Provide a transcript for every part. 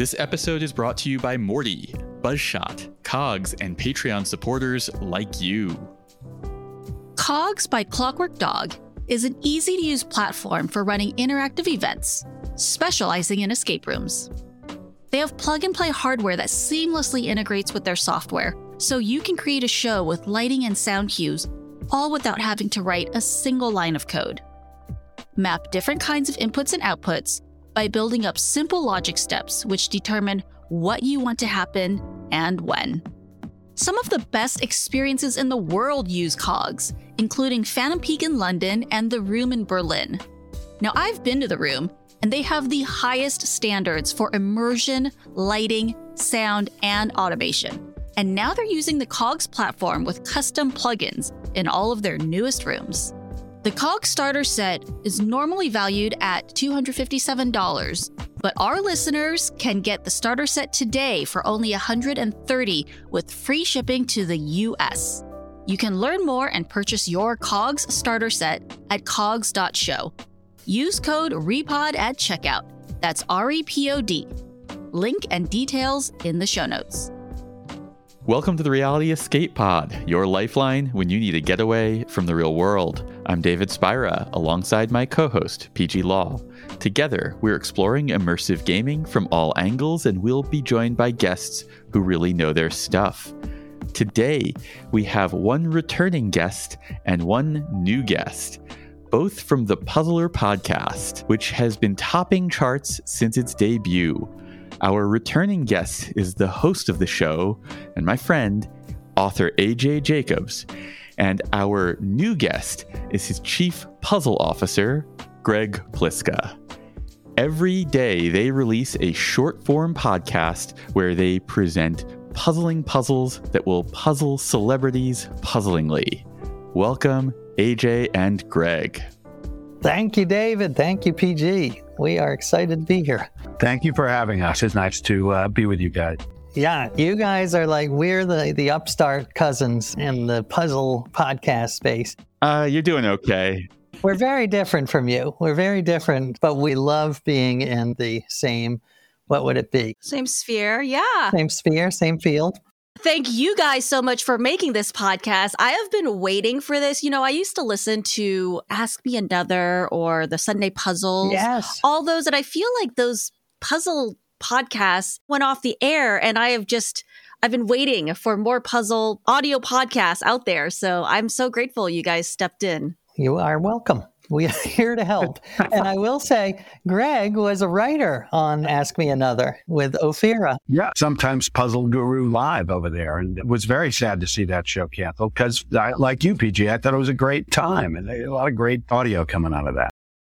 This episode is brought to you by Morty, Buzzshot, Cogs, and Patreon supporters like you. Cogs by Clockwork Dog is an easy to use platform for running interactive events, specializing in escape rooms. They have plug and play hardware that seamlessly integrates with their software, so you can create a show with lighting and sound cues, all without having to write a single line of code. Map different kinds of inputs and outputs by building up simple logic steps which determine what you want to happen and when. Some of the best experiences in the world use cogs, including Phantom Peak in London and The Room in Berlin. Now, I've been to The Room, and they have the highest standards for immersion, lighting, sound, and automation. And now they're using the COGS platform with custom plugins in all of their newest rooms. The COG starter set is normally valued at $257, but our listeners can get the starter set today for only $130 with free shipping to the US. You can learn more and purchase your COGS starter set at cogs.show. Use code REPOD at checkout. That's R E P O D. Link and details in the show notes. Welcome to the Reality Escape Pod, your lifeline when you need a getaway from the real world. I'm David Spira, alongside my co host, PG Law. Together, we're exploring immersive gaming from all angles, and we'll be joined by guests who really know their stuff. Today, we have one returning guest and one new guest, both from the Puzzler podcast, which has been topping charts since its debut. Our returning guest is the host of the show and my friend, author AJ Jacobs. And our new guest is his chief puzzle officer, Greg Pliska. Every day, they release a short form podcast where they present puzzling puzzles that will puzzle celebrities puzzlingly. Welcome, AJ and Greg. Thank you, David. Thank you, PG. We are excited to be here. Thank you for having us. It's nice to uh, be with you guys. Yeah, you guys are like we're the the upstart cousins in the puzzle podcast space. Uh, you're doing okay. We're very different from you. We're very different, but we love being in the same. What would it be? Same sphere, yeah. Same sphere, same field. Thank you guys so much for making this podcast. I have been waiting for this. You know, I used to listen to Ask Me Another or the Sunday Puzzles. Yes. All those, and I feel like those puzzle podcasts went off the air, and I have just. I've been waiting for more puzzle audio podcasts out there. So I'm so grateful you guys stepped in. You are welcome. We are here to help. and I will say, Greg was a writer on Ask Me Another with Ophira. Yeah, sometimes Puzzle Guru live over there. And it was very sad to see that show canceled because, like you, PG, I thought it was a great time and a lot of great audio coming out of that.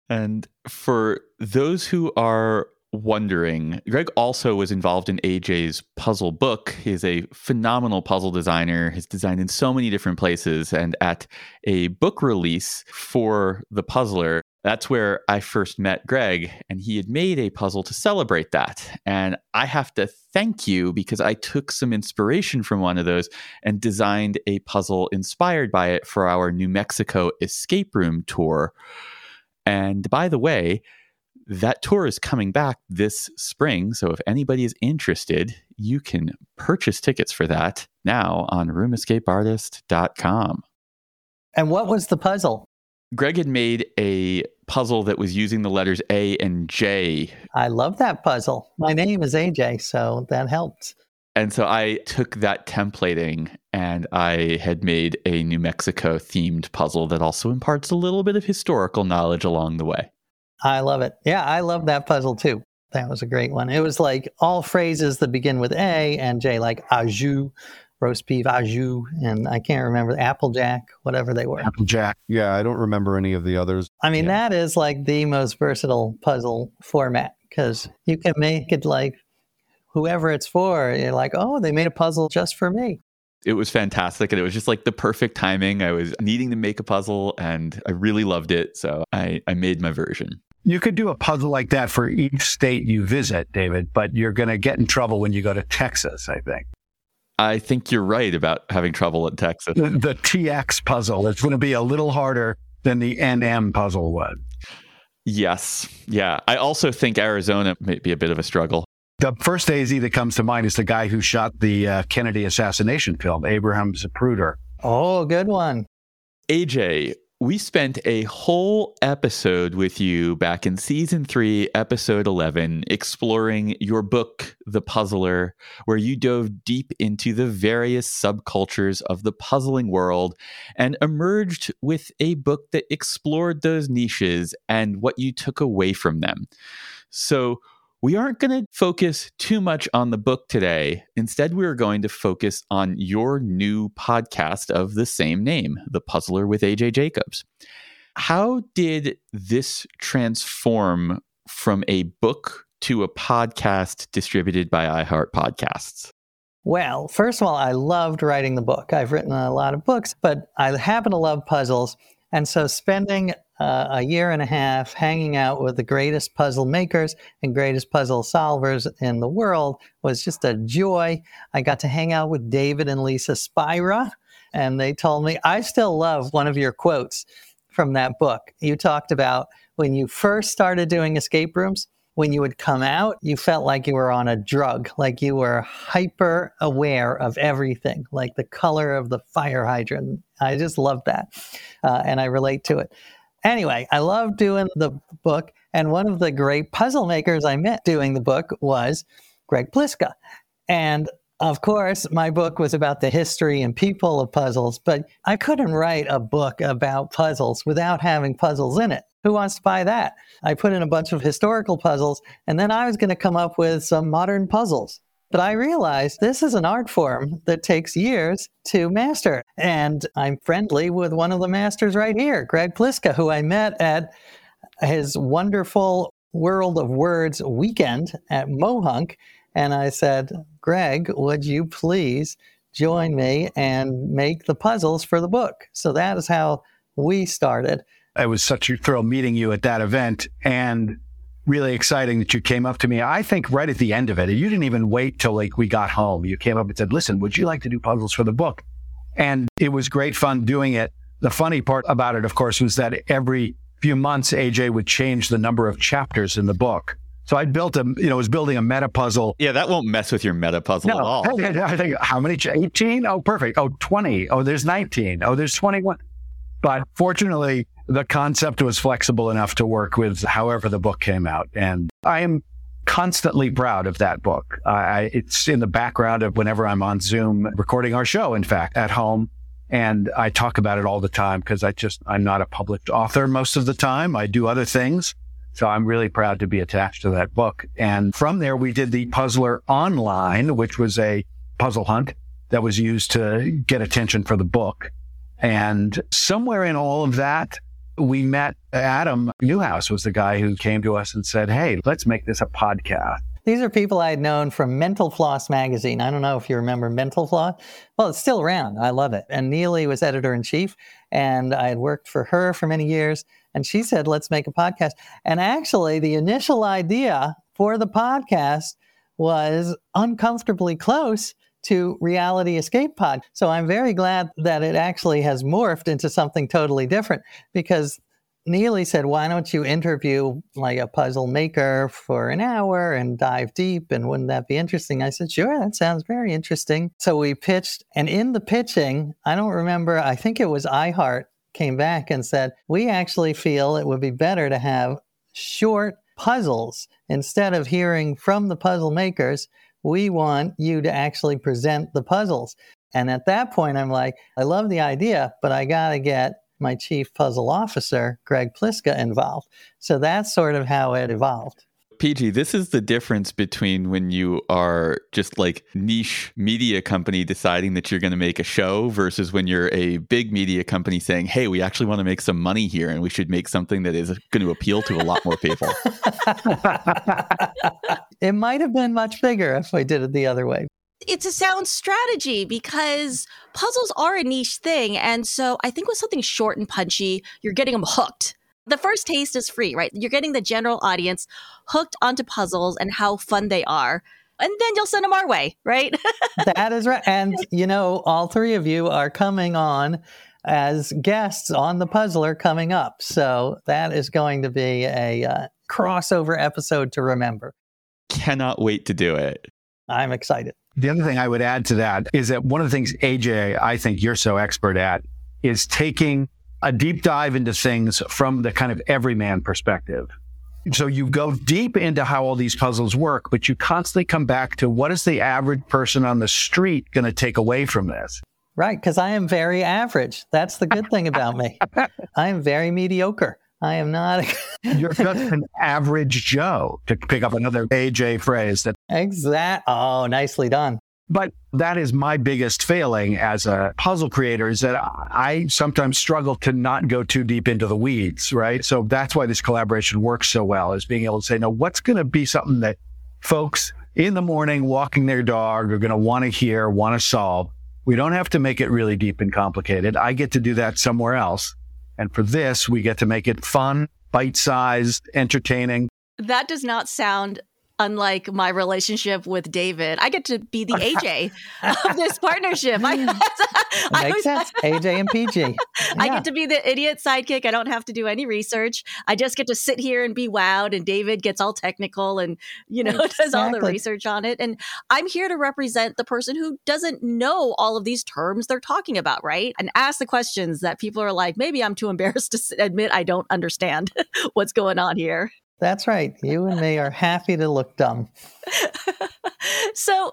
And for those who are wondering, Greg also was involved in AJ's puzzle book. He's a phenomenal puzzle designer. He's designed in so many different places. And at a book release for The Puzzler, that's where I first met Greg, and he had made a puzzle to celebrate that. And I have to thank you because I took some inspiration from one of those and designed a puzzle inspired by it for our New Mexico escape room tour. And by the way, that tour is coming back this spring. So if anybody is interested, you can purchase tickets for that now on roomescapeartist.com. And what was the puzzle? Greg had made a puzzle that was using the letters A and J. I love that puzzle. My name is AJ, so that helped. And so I took that templating and I had made a New Mexico themed puzzle that also imparts a little bit of historical knowledge along the way. I love it. Yeah, I love that puzzle too. That was a great one. It was like all phrases that begin with A and J, like au jus, roast beef, au jus, and I can't remember Applejack, whatever they were. Applejack. Yeah, I don't remember any of the others. I mean, Yeah. that is like the most versatile puzzle format because you can make it like whoever it's for. You're like, oh, they made a puzzle just for me. It was fantastic and it was just like the perfect timing. I was needing to make a puzzle and I really loved it. So I, I made my version. You could do a puzzle like that for each state you visit, David, but you're going to get in trouble when you go to Texas, I think. I think you're right about having trouble in Texas. The, the TX puzzle is going to be a little harder than the NM puzzle was. Yes. Yeah. I also think Arizona might be a bit of a struggle. The first AZ that comes to mind is the guy who shot the uh, Kennedy assassination film, Abraham Zapruder. Oh, good one. AJ, we spent a whole episode with you back in season three, episode 11, exploring your book, The Puzzler, where you dove deep into the various subcultures of the puzzling world and emerged with a book that explored those niches and what you took away from them. So, we aren't going to focus too much on the book today. Instead, we are going to focus on your new podcast of the same name, The Puzzler with AJ Jacobs. How did this transform from a book to a podcast distributed by iHeart Podcasts? Well, first of all, I loved writing the book. I've written a lot of books, but I happen to love puzzles. And so spending uh, a year and a half hanging out with the greatest puzzle makers and greatest puzzle solvers in the world was just a joy. I got to hang out with David and Lisa Spira, and they told me, I still love one of your quotes from that book. You talked about when you first started doing escape rooms, when you would come out, you felt like you were on a drug, like you were hyper aware of everything, like the color of the fire hydrant. I just love that. Uh, and I relate to it. Anyway, I love doing the book. And one of the great puzzle makers I met doing the book was Greg Pliska. And of course, my book was about the history and people of puzzles, but I couldn't write a book about puzzles without having puzzles in it. Who wants to buy that? I put in a bunch of historical puzzles, and then I was going to come up with some modern puzzles. But I realized this is an art form that takes years to master. And I'm friendly with one of the masters right here, Greg Pliska, who I met at his wonderful World of Words weekend at Mohonk. And I said, Greg, would you please join me and make the puzzles for the book? So that is how we started. It was such a thrill meeting you at that event. And really exciting that you came up to me. I think right at the end of it, you didn't even wait till like we got home. You came up and said, "Listen, would you like to do puzzles for the book?" And it was great fun doing it. The funny part about it, of course, was that every few months AJ would change the number of chapters in the book. So I built a, you know, was building a meta puzzle. Yeah, that won't mess with your meta puzzle no, at all. I think how many? 18? Oh, perfect. Oh, 20. Oh, there's 19. Oh, there's 21. But fortunately, the concept was flexible enough to work with however the book came out. And I am constantly proud of that book. I, it's in the background of whenever I'm on Zoom recording our show, in fact, at home. And I talk about it all the time because I just, I'm not a published author most of the time. I do other things. So I'm really proud to be attached to that book. And from there, we did the Puzzler Online, which was a puzzle hunt that was used to get attention for the book. And somewhere in all of that, we met Adam Newhouse was the guy who came to us and said, Hey, let's make this a podcast. These are people I had known from Mental Floss magazine. I don't know if you remember Mental Floss. Well, it's still around. I love it. And Neely was editor in chief, and I had worked for her for many years. And she said, let's make a podcast. And actually, the initial idea for the podcast was uncomfortably close to Reality Escape Pod. So I'm very glad that it actually has morphed into something totally different because Neely said, why don't you interview like a puzzle maker for an hour and dive deep? And wouldn't that be interesting? I said, sure, that sounds very interesting. So we pitched. And in the pitching, I don't remember, I think it was iHeart came back and said, we actually feel it would be better to have short puzzles instead of hearing from the puzzle makers. We want you to actually present the puzzles. And at that point, I'm like, I love the idea, but I got to get my chief puzzle officer, Greg Pliska, involved. So that's sort of how it evolved. PG, this is the difference between when you are just like niche media company deciding that you're going to make a show versus when you're a big media company saying, "Hey, we actually want to make some money here and we should make something that is going to appeal to a lot more people." it might have been much bigger if I did it the other way it's a sound strategy because puzzles are a niche thing. And so I think with something short and punchy, you're getting them hooked. The first taste is free, right? You're getting the general audience hooked onto puzzles and how fun they are. And then you'll send them our way, right? that is right. And, you know, all three of you are coming on as guests on the puzzler coming up. So that is going to be a uh, crossover episode to remember. cannot wait to do it. I'm excited. The other thing I would add to that is that one of the things, AJ, I think you're so expert at is taking a deep dive into things from the kind of everyman perspective. So you go deep into how all these puzzles work, but you constantly come back to what is the average person on the street going to take away from this? Right, because I am very average. That's the good thing about me. I am very mediocre. I am not. You're just an average Joe, to pick up another AJ phrase. That exact. Oh, nicely done. But that is my biggest failing as a puzzle creator is that I sometimes struggle to not go too deep into the weeds, right? So that's why this collaboration works so well is being able to say, no, what's going to be something that folks in the morning walking their dog are going to want to hear, want to solve. We don't have to make it really deep and complicated. I get to do that somewhere else. And for this, we get to make it fun, bite sized, entertaining. That does not sound unlike my relationship with David, I get to be the AJ of this partnership. I, I Makes sense. AJ and PG. Yeah. I get to be the idiot sidekick. I don't have to do any research. I just get to sit here and be wowed, and David gets all technical and you know exactly. does all the research on it. And I'm here to represent the person who doesn't know all of these terms they're talking about, right? And ask the questions that people are like, maybe I'm too embarrassed to admit I don't understand what's going on here. That's right. You and me are happy to look dumb. so,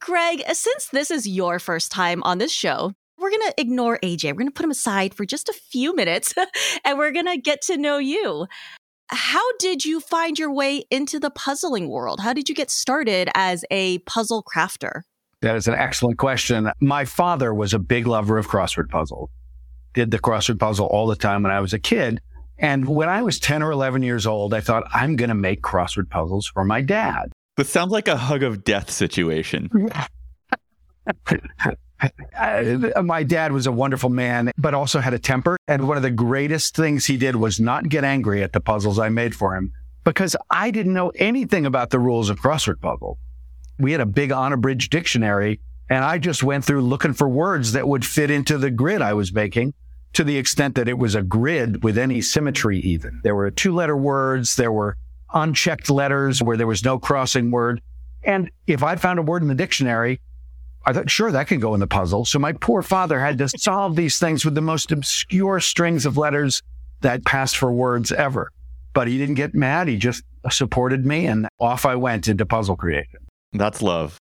Greg, since this is your first time on this show, we're going to ignore AJ. We're going to put him aside for just a few minutes and we're going to get to know you. How did you find your way into the puzzling world? How did you get started as a puzzle crafter? That is an excellent question. My father was a big lover of crossword puzzle. Did the crossword puzzle all the time when I was a kid. And when I was 10 or 11 years old, I thought, I'm going to make crossword puzzles for my dad. This sounds like a hug of death situation. Uh, my dad was a wonderful man, but also had a temper. And one of the greatest things he did was not get angry at the puzzles I made for him because I didn't know anything about the rules of crossword puzzle. We had a big unabridged dictionary, and I just went through looking for words that would fit into the grid I was making to the extent that it was a grid with any symmetry, even. There were two letter words, there were unchecked letters where there was no crossing word. And if I found a word in the dictionary, I thought, sure, that can go in the puzzle. So my poor father had to solve these things with the most obscure strings of letters that passed for words ever. But he didn't get mad. He just supported me and off I went into puzzle creation. That's love.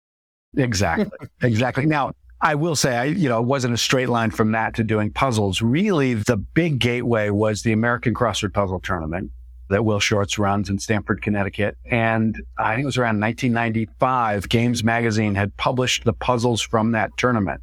Exactly. exactly. Now, I will say, I, you know, it wasn't a straight line from that to doing puzzles. Really, the big gateway was the American Crossword Puzzle Tournament that Will Shortz runs in Stamford, Connecticut. And I think it was around 1995, Games Magazine had published the puzzles from that tournament.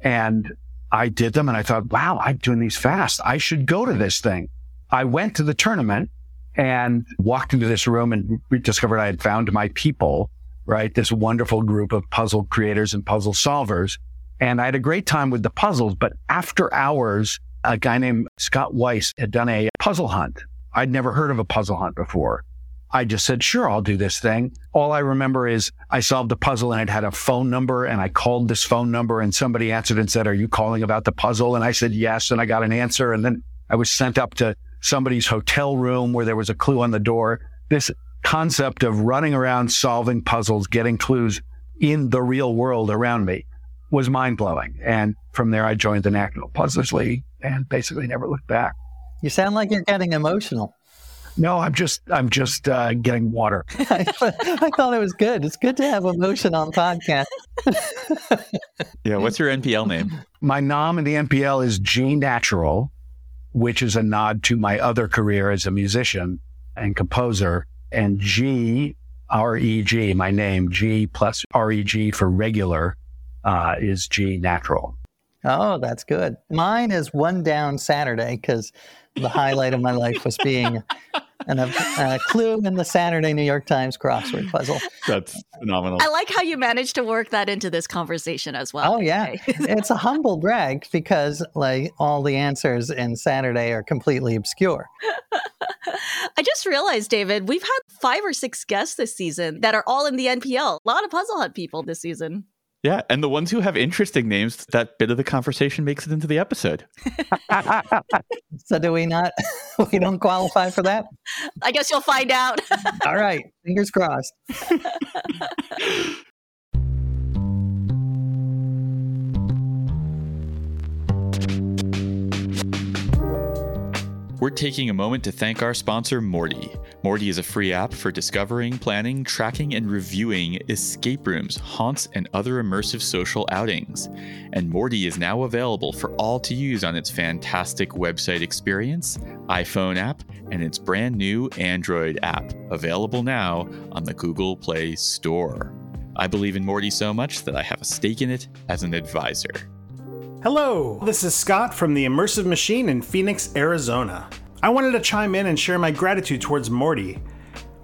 And I did them and I thought, wow, I'm doing these fast. I should go to this thing. I went to the tournament and walked into this room and discovered I had found my people right? This wonderful group of puzzle creators and puzzle solvers. And I had a great time with the puzzles, but after hours, a guy named Scott Weiss had done a puzzle hunt. I'd never heard of a puzzle hunt before. I just said, sure, I'll do this thing. All I remember is I solved a puzzle and it had a phone number and I called this phone number and somebody answered and said, are you calling about the puzzle? And I said, yes. And I got an answer. And then I was sent up to somebody's hotel room where there was a clue on the door. This concept of running around solving puzzles, getting clues in the real world around me was mind blowing. And from there, I joined the National Puzzlers League and basically never looked back. You sound like you're getting emotional. No, I'm just I'm just uh, getting water. I, I thought it was good. It's good to have emotion on podcast. yeah, what's your NPL name? My nom in the NPL is G Natural, which is a nod to my other career as a musician and composer and G, R E G, my name, G plus R E G for regular, uh, is G natural. Oh, that's good. Mine is one down Saturday because the highlight of my life was being an, a clue in the Saturday New York Times crossword puzzle. That's phenomenal. I like how you managed to work that into this conversation as well. Oh yeah, it's a humble brag because like all the answers in Saturday are completely obscure. I just realized, David, we've had five or six guests this season that are all in the NPL. A lot of Puzzle Hunt people this season. Yeah, and the ones who have interesting names, that bit of the conversation makes it into the episode. So do we not? we don't qualify for that. I guess you'll find out. All right, fingers crossed. We're taking a moment to thank our sponsor, Morty. Morty is a free app for discovering, planning, tracking, and reviewing escape rooms, haunts, and other immersive social outings. And Morty is now available for all to use on its fantastic website experience, iPhone app, and its brand new Android app, available now on the Google Play Store. I believe in Morty so much that I have a stake in it as an advisor. Hello, this is Scott from the Immersive Machine in Phoenix, Arizona. I wanted to chime in and share my gratitude towards Morty.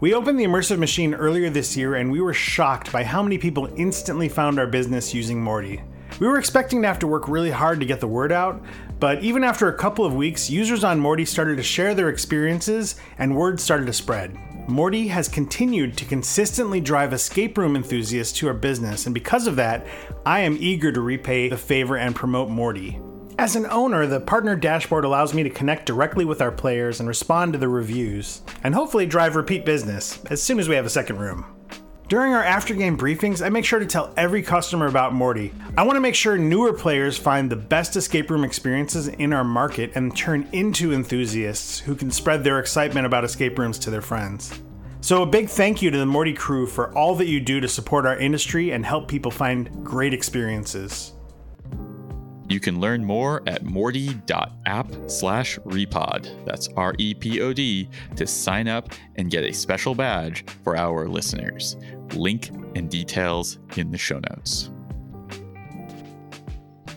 We opened the Immersive Machine earlier this year and we were shocked by how many people instantly found our business using Morty. We were expecting to have to work really hard to get the word out, but even after a couple of weeks, users on Morty started to share their experiences and word started to spread. Morty has continued to consistently drive escape room enthusiasts to our business, and because of that, I am eager to repay the favor and promote Morty. As an owner, the partner dashboard allows me to connect directly with our players and respond to the reviews, and hopefully drive repeat business as soon as we have a second room. During our after game briefings, I make sure to tell every customer about Morty. I want to make sure newer players find the best escape room experiences in our market and turn into enthusiasts who can spread their excitement about escape rooms to their friends. So, a big thank you to the Morty crew for all that you do to support our industry and help people find great experiences. You can learn more at morty.app slash repod. That's R E P O D to sign up and get a special badge for our listeners. Link and details in the show notes.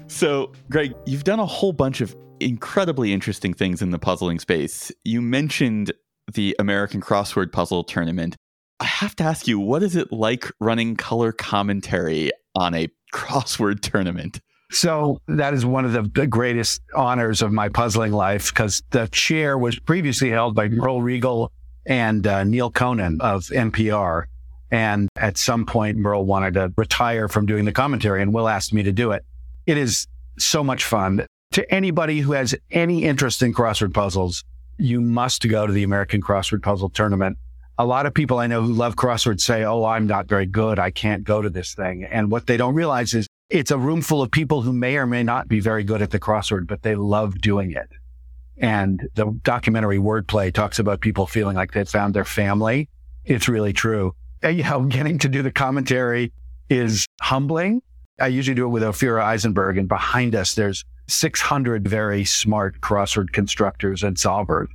So, Greg, you've done a whole bunch of incredibly interesting things in the puzzling space. You mentioned the American Crossword Puzzle Tournament. I have to ask you, what is it like running color commentary on a crossword tournament? So that is one of the greatest honors of my puzzling life because the chair was previously held by Merl Reagle and uh, Neal Conan of NPR. And at some point, Merl wanted to retire from doing the commentary, and Will asked me to do it. It is so much fun. To anybody who has any interest in crossword puzzles, you must go to the American Crossword Puzzle Tournament. A lot of people I know who love crosswords say, Oh, I'm not very good. I can't go to this thing. And what they don't realize is it's a room full of people who may or may not be very good at the crossword, but they love doing it. And the documentary Wordplay talks about people feeling like they found their family. It's really true. And, you know, getting to do the commentary is humbling. I usually do it with Ophira Eisenberg, and behind us, there's 600 very smart crossword constructors and solvers.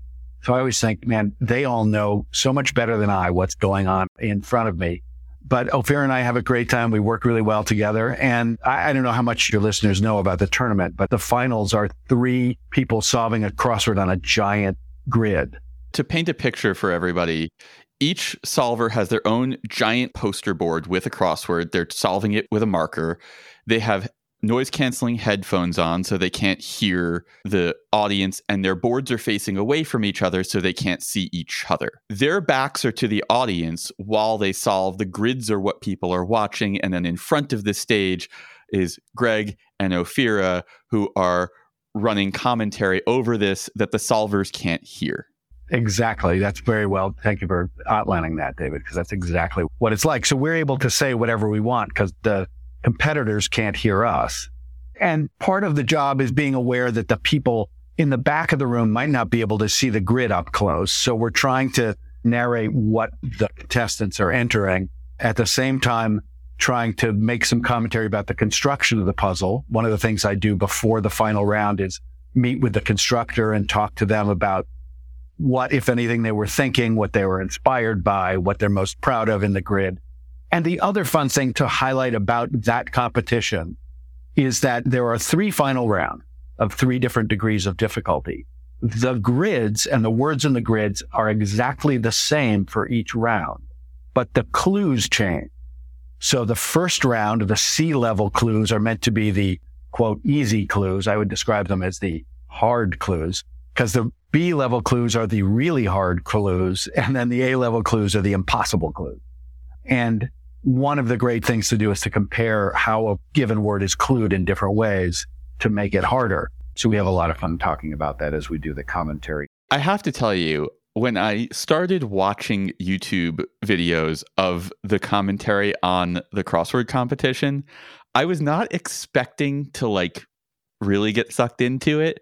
So I always think, man, they all know so much better than I what's going on in front of me. But Ophira and I have a great time. We work really well together. And I, I, don't know how much your listeners know about the tournament, but the finals are three people solving a crossword on a giant grid. To paint a picture for everybody, each solver has their own giant poster board with a crossword. They're solving it with a marker. They have noise canceling headphones on so they can't hear the audience and their boards are facing away from each other so they can't see each other. Their backs are to the audience while they solve. The grids are what people are watching and then in front of the stage is Greg and Ophira who are running commentary over this that the solvers can't hear. Exactly. That's very well. Thank you for outlining that, David, because that's exactly what it's like. So we're able to say whatever we want because the competitors can't hear us. And part of the job is being aware that the people in the back of the room might not be able to see the grid up close. So we're trying to narrate what the contestants are entering at the same time trying to make some commentary about the construction of the puzzle. One of the things I do before the final round is meet with the constructor and talk to them about what, if anything, they were thinking, what they were inspired by, what they're most proud of in the grid. And the other fun thing to highlight about that competition is that there are three final rounds of three different degrees of difficulty. The grids and the words in the grids are exactly the same for each round, but the clues change. So the first round, the C level clues are meant to be the quote, easy clues. I would describe them as the hard clues because the B level clues are the really hard clues. And then the A level clues are the impossible clues. And one of the great things to do is to compare how a given word is clued in different ways to make it harder. So we have a lot of fun talking about that as we do the commentary. I have to tell you, when I started watching YouTube videos of the commentary on the crossword competition, I was not expecting to like really get sucked into it,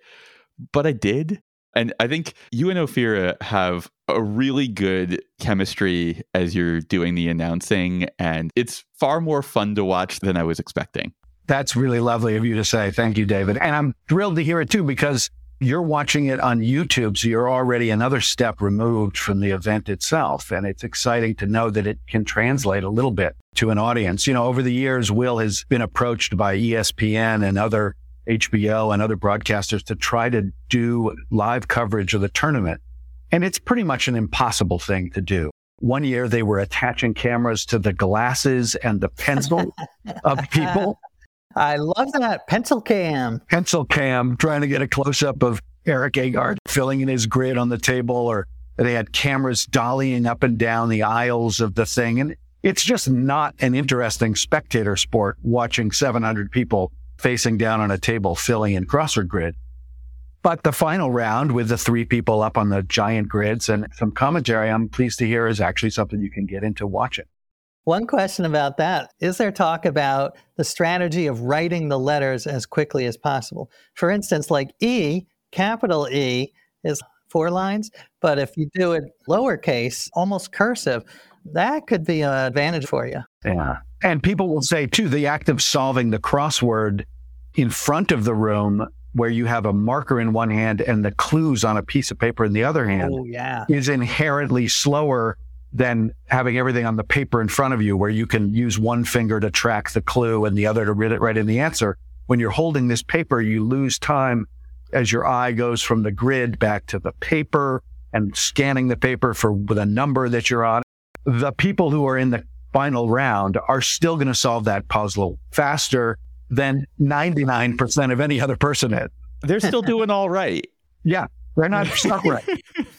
but I did. And I think you and Ophira have a really good chemistry as you're doing the announcing, and it's far more fun to watch than I was expecting. That's really lovely of you to say. Thank you, David. And I'm thrilled to hear it too because you're watching it on YouTube, so you're already another step removed from the event itself. And it's exciting to know that it can translate a little bit to an audience. You know, over the years, Will has been approached by ESPN and other HBO and other broadcasters to try to do live coverage of the tournament. And it's pretty much an impossible thing to do. One year they were attaching cameras to the glasses and the pencil of people. I love that pencil cam. Pencil cam, trying to get a close up of Erik Agard filling in his grid on the table, or they had cameras dollying up and down the aisles of the thing. And it's just not an interesting spectator sport watching 700 people facing down on a table filling in crossword grid. But the final round with the three people up on the giant grids and some commentary, I'm pleased to hear is actually something you can get into watching. One question about that is there talk about the strategy of writing the letters as quickly as possible? For instance, like E, capital E is four lines, but if you do it lowercase, almost cursive, that could be an advantage for you. Yeah. And people will say, too, the act of solving the crossword in front of the room where you have a marker in one hand and the clues on a piece of paper in the other hand oh, yeah. is inherently slower than having everything on the paper in front of you where you can use one finger to track the clue and the other to read it right in the answer. When you're holding this paper, you lose time as your eye goes from the grid back to the paper and scanning the paper for the number that you're on. The people who are in the final round are still going to solve that puzzle faster than 99% of any other person is. They're still doing all right. Yeah, they're not stuck right.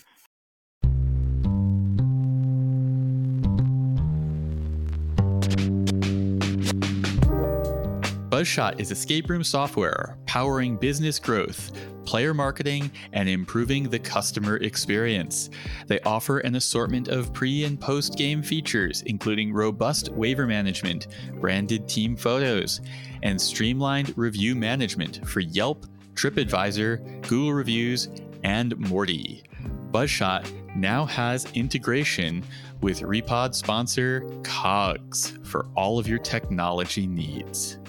Buzzshot is escape room software powering business growth, player marketing, and improving the customer experience. They offer an assortment of pre and post game features, including robust waiver management, branded team photos, and streamlined review management for Yelp, TripAdvisor, Google Reviews, and Morty. Buzzshot now has integration with Repod sponsor Cogs for all of your technology needs.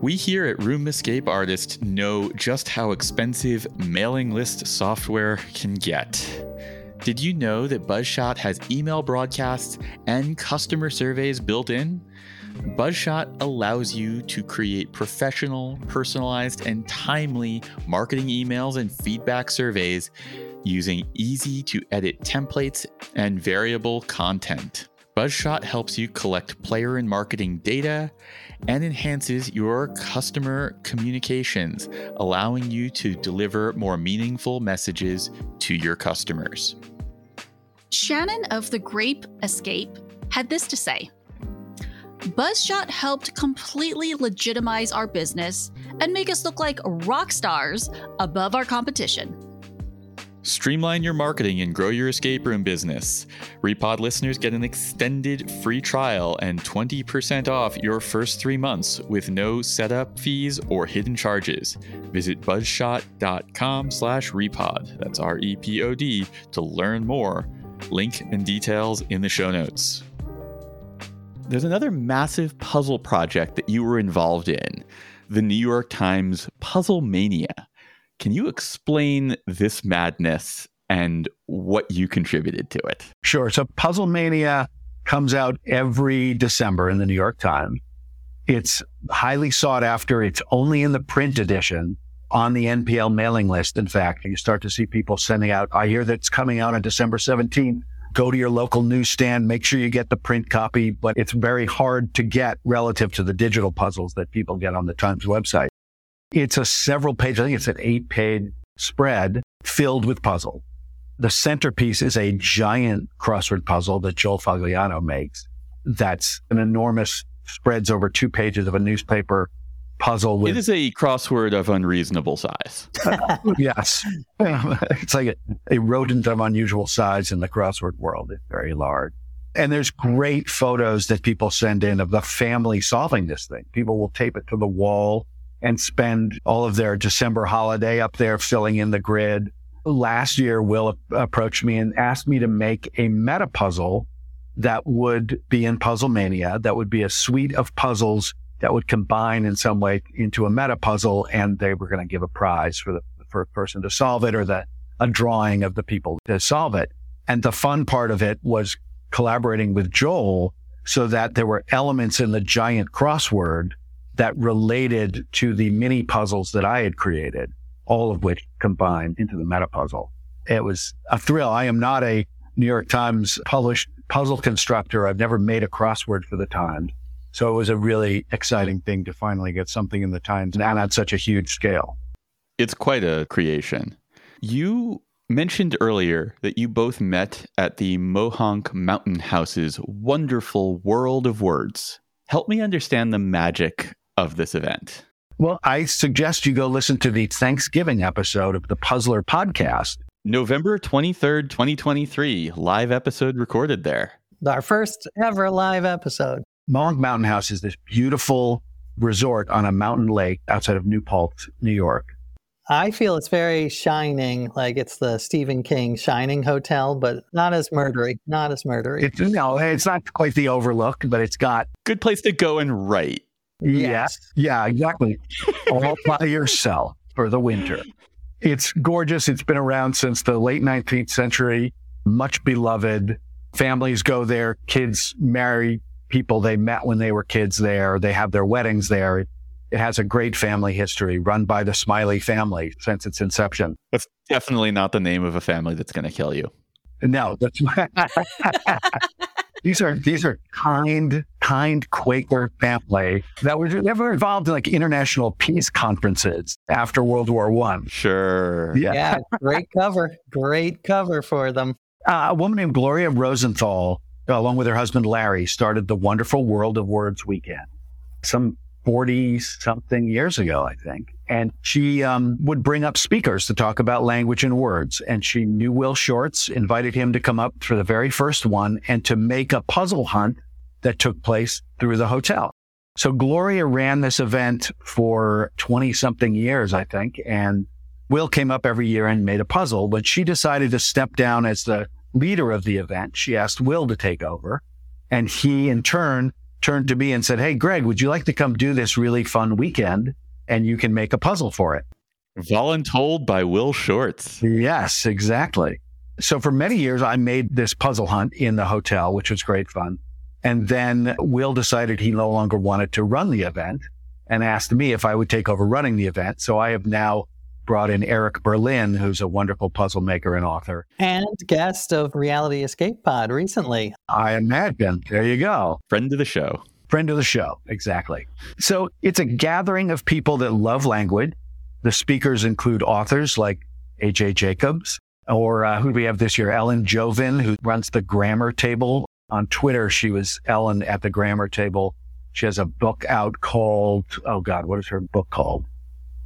We here at Room Escape Artist know just how expensive mailing list software can get. Did you know that Buzzshot has email broadcasts and customer surveys built in? Buzzshot allows you to create professional, personalized, and timely marketing emails and feedback surveys using easy to edit templates and variable content. Buzzshot helps you collect player and marketing data and enhances your customer communications, allowing you to deliver more meaningful messages to your customers. Shannon of the Grape Escape had this to say Buzzshot helped completely legitimize our business and make us look like rock stars above our competition. Streamline your marketing and grow your escape room business. Repod listeners get an extended free trial and 20% off your first three months with no setup fees or hidden charges. Visit buzzshot.com slash repod, that's R-E-P-O-D, to learn more. Link and details in the show notes. There's another massive puzzle project that you were involved in, the New York Times Puzzle Mania. Can you explain this madness and what you contributed to it? Sure. So Puzzle Mania comes out every December in the New York Times. It's highly sought after. It's only in the print edition on the NPL mailing list. In fact, you start to see people sending out, I hear that's coming out on December 17th. Go to your local newsstand, make sure you get the print copy, but it's very hard to get relative to the digital puzzles that people get on the Times website. It's a several page, I think it's an eight page spread filled with puzzle. The centerpiece is a giant crossword puzzle that Joel Fagliano makes. that's an enormous, spreads over two pages of a newspaper puzzle with It is a crossword of unreasonable size. yes. it's like a, a rodent of unusual size in the crossword world. It's very large. And there's great photos that people send in of the family solving this thing. People will tape it to the wall and spend all of their December holiday up there filling in the grid. Last year, Will approached me and asked me to make a meta puzzle that would be in Puzzle Mania, that would be a suite of puzzles that would combine in some way into a meta puzzle. And they were going to give a prize for the first person to solve it or the, a drawing of the people to solve it. And the fun part of it was collaborating with Joel so that there were elements in the giant crossword that related to the mini puzzles that I had created, all of which combined into the meta puzzle. It was a thrill. I am not a New York Times published puzzle constructor. I've never made a crossword for the Times. So it was a really exciting thing to finally get something in the Times and at such a huge scale. It's quite a creation. You mentioned earlier that you both met at the Mohonk Mountain House's wonderful World of Words. Help me understand the magic of this event. Well, I suggest you go listen to the Thanksgiving episode of the Puzzler podcast. November 23rd, 2023, live episode recorded there. Our first ever live episode. Mohonk Mountain House is this beautiful resort on a mountain lake outside of New Paltz, New York. I feel it's very shining, like it's the Stephen King Shining Hotel, but not as murdery. Not as murdery. It's no, it's not quite the Overlook, but it's got good place to go and write. Yes. Yeah, exactly. All by yourself for the winter. It's gorgeous. It's been around since the late 19th century, much beloved. Families go there, kids marry people they met when they were kids there. They have their weddings there. It, it has a great family history run by the Smiley family since its inception. That's definitely not the name of a family that's going to kill you. No, that's these are these are kind, kind Quaker family that were never involved in like international peace conferences after World War One. Sure. Yeah. yeah. great cover. Great cover for them. Uh, a woman named Gloria Rosenthal, along with her husband Larry, started the wonderful World of Words weekend. Some 40 something years ago, I think. And she um, would bring up speakers to talk about language and words. And she knew Will Shortz, invited him to come up for the very first one and to make a puzzle hunt that took place through the hotel. So Gloria ran this event for 20 something years, I think. And Will came up every year and made a puzzle. but she decided to step down as the leader of the event, she asked Will to take over. And he, in turn, turned to me and said, Hey, Greg, would you like to come do this really fun weekend? And you can make a puzzle for it. Voluntold by Will Shortz. Yes, exactly. So for many years, I made this puzzle hunt in the hotel, which was great fun. And then Will decided he no longer wanted to run the event and asked me if I would take over running the event. So I have now brought in Eric Berlin, who's a wonderful puzzle maker and author. And guest of Reality Escape Pod recently. I imagine. There you go. Friend of the show. Friend of the show. Exactly. So it's a gathering of people that love language. The speakers include authors like AJ Jacobs, or uh, who do we have this year? Ellen Jovin, who runs the grammar table. On Twitter, she was Ellen at the grammar table. She has a book out called, oh God, what is her book called?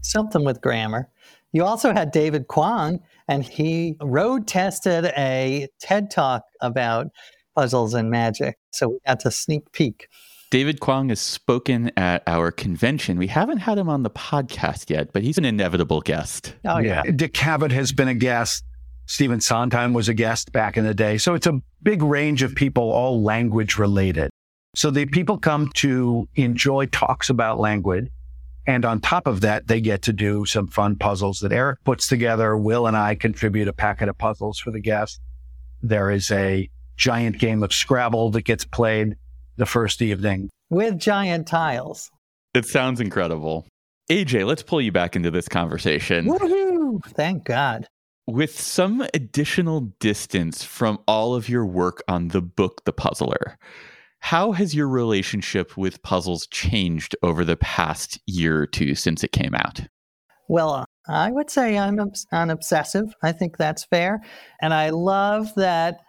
Something with grammar. You also had David Kwong, and he road tested a TED talk about puzzles and magic. So we got to sneak peek. David Kwong has spoken at our convention. We haven't had him on the podcast yet, but he's an inevitable guest. Oh, yeah. yeah. Dick Cavett has been a guest. Stephen Sondheim was a guest back in the day. So it's a big range of people, all language related. So the people come to enjoy talks about language. And on top of that, they get to do some fun puzzles that Eric puts together. Will and I contribute a packet of puzzles for the guests. There is a giant game of Scrabble that gets played the first evening with giant tiles. It sounds incredible. AJ, let's pull you back into this conversation. Woohoo! Thank God. With some additional distance from all of your work on the book The Puzzler, how has your relationship with puzzles changed over the past year or two since it came out? Well, I would say I'm an obsessive. I think that's fair. And I love that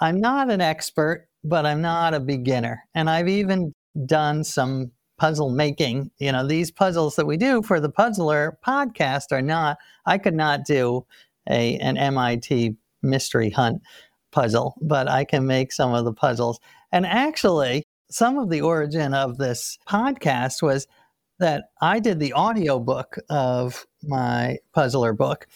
I'm not an expert, but I'm not a beginner. And I've even done some puzzle making. You know, these puzzles that we do for the Puzzler podcast are not, I could not do a an MIT mystery hunt puzzle, but I can make some of the puzzles. And actually, some of the origin of this podcast was that I did the audio book of my puzzler book,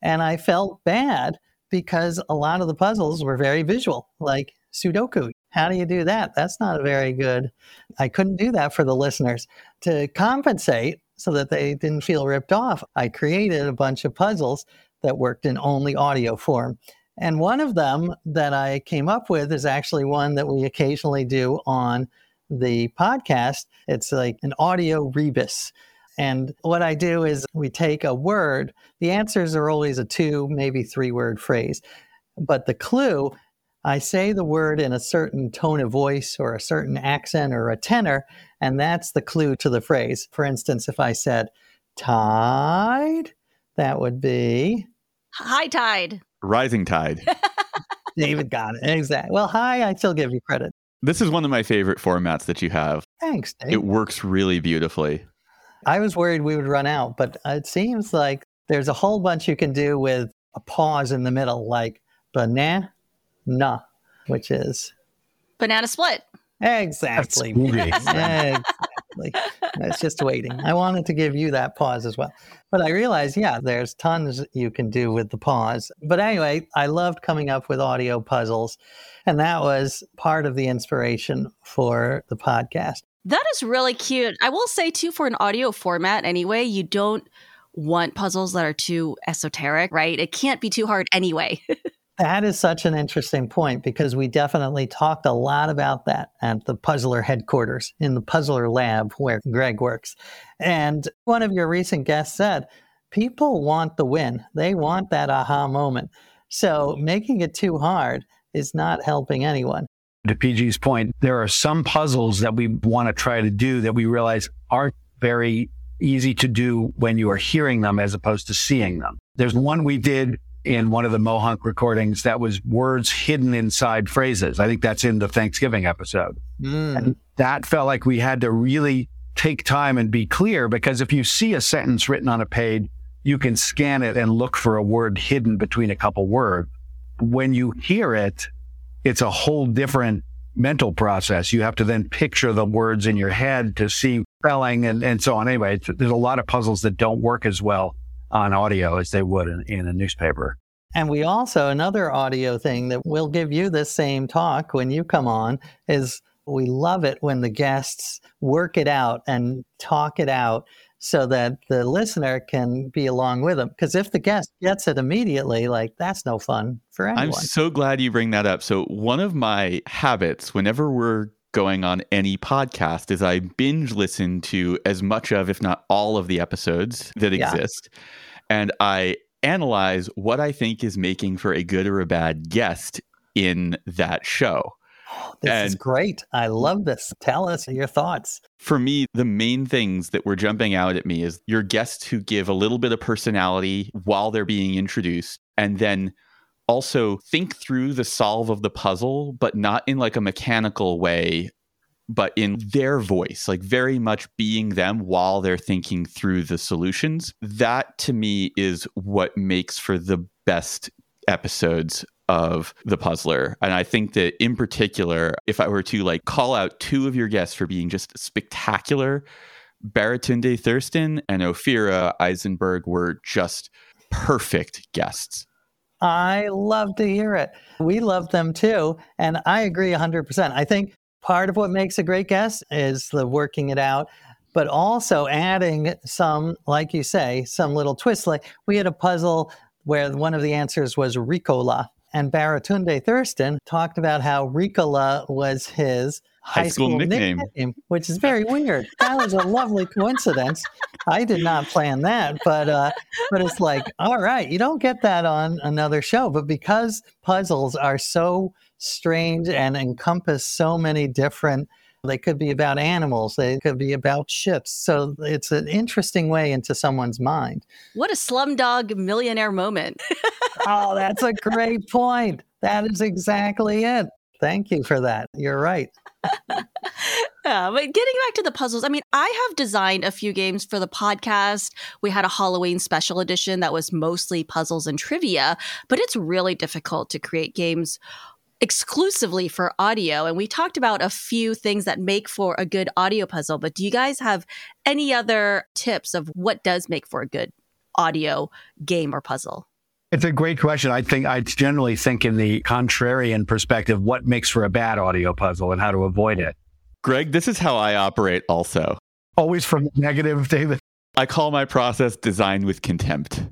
and I felt bad because a lot of the puzzles were very visual, like Sudoku. How do you do that? That's not very good. I couldn't do that for the listeners. To compensate so that they didn't feel ripped off, I created a bunch of puzzles that worked in only audio form. And one of them that I came up with is actually one that we occasionally do on the podcast. It's like an audio rebus. And what I do is we take a word, the answers are always a two, maybe three word phrase. But the clue, I say the word in a certain tone of voice or a certain accent or a tenor, and that's the clue to the phrase. For instance, if I said tide, that would be high tide. Rising tide. David got it. Exactly. Well, hi, I still give you credit. This is one of my favorite formats that you have. Thanks, Dave. It works really beautifully. I was worried we would run out, but it seems like there's a whole bunch you can do with a pause in the middle, like banana, which is banana split. Exactly. exactly. It's just waiting. I wanted to give you that pause as well. But I realized, yeah, there's tons you can do with the pause. But anyway, I loved coming up with audio puzzles. And that was part of the inspiration for the podcast. That is really cute. I will say, too, for an audio format anyway, you don't want puzzles that are too esoteric, right? It can't be too hard anyway. That is such an interesting point because we definitely talked a lot about that at the Puzzler headquarters in the Puzzler lab where Greg works. And one of your recent guests said, people want the win, they want that aha moment. So making it too hard is not helping anyone. To PG's point, there are some puzzles that we want to try to do that we realize aren't very easy to do when you are hearing them as opposed to seeing them. There's one we did in one of the Mohonk recordings that was words hidden inside phrases. I think that's in the Thanksgiving episode. Mm. And that felt like we had to really take time and be clear because if you see a sentence written on a page, you can scan it and look for a word hidden between a couple words. When you hear it, it's a whole different mental process. You have to then picture the words in your head to see spelling and, and so on. Anyway, there's a lot of puzzles that don't work as well on audio as they would in, in a newspaper. And we also, another audio thing that will give you the same talk when you come on is we love it when the guests work it out and talk it out so that the listener can be along with them. Because if the guest gets it immediately, like that's no fun for anyone. I'm so glad you bring that up. So, one of my habits, whenever we're going on any podcast is I binge listen to as much of, if not all of the episodes that yeah. exist. And I analyze what I think is making for a good or a bad guest in that show. this and is great. I love this. Tell us your thoughts. For me, the main things that were jumping out at me is your guests who give a little bit of personality while they're being introduced and then also think through the solve of the puzzle, but not in like a mechanical way, but in their voice, like very much being them while they're thinking through the solutions. That to me is what makes for the best episodes of the puzzler and i think that in particular if i were to like call out two of your guests for being just spectacular baratunde thurston and ophira eisenberg were just perfect guests I love to hear it. We love them too. And I agree 100%. I think part of what makes a great guest is the working it out, but also adding some, like you say, some little twist. Like we had a puzzle where one of the answers was Ricola. And Baratunde Thurston talked about how Ricola was his high, high school, school nickname. nickname. which is very weird. That was a lovely coincidence. I did not plan that, but uh, but it's like, all right, you don't get that on another show. But because puzzles are so strange and encompass so many different they could be about animals they could be about ships so it's an interesting way into someone's mind what a slumdog millionaire moment oh that's a great point that is exactly it Thank you for that. You're right. Yeah, but getting back to the puzzles, I mean, I have designed a few games for the podcast. We had a Halloween special edition that was mostly puzzles and trivia, but it's really difficult to create games exclusively for audio. And we talked about a few things that make for a good audio puzzle, but do you guys have any other tips of what does make for a good audio game or puzzle? It's a great question. I think I generally think in the contrarian perspective, what makes for a bad audio puzzle and how to avoid it. Greg, this is how I operate also. Always from the negative, David. I call my process design with contempt.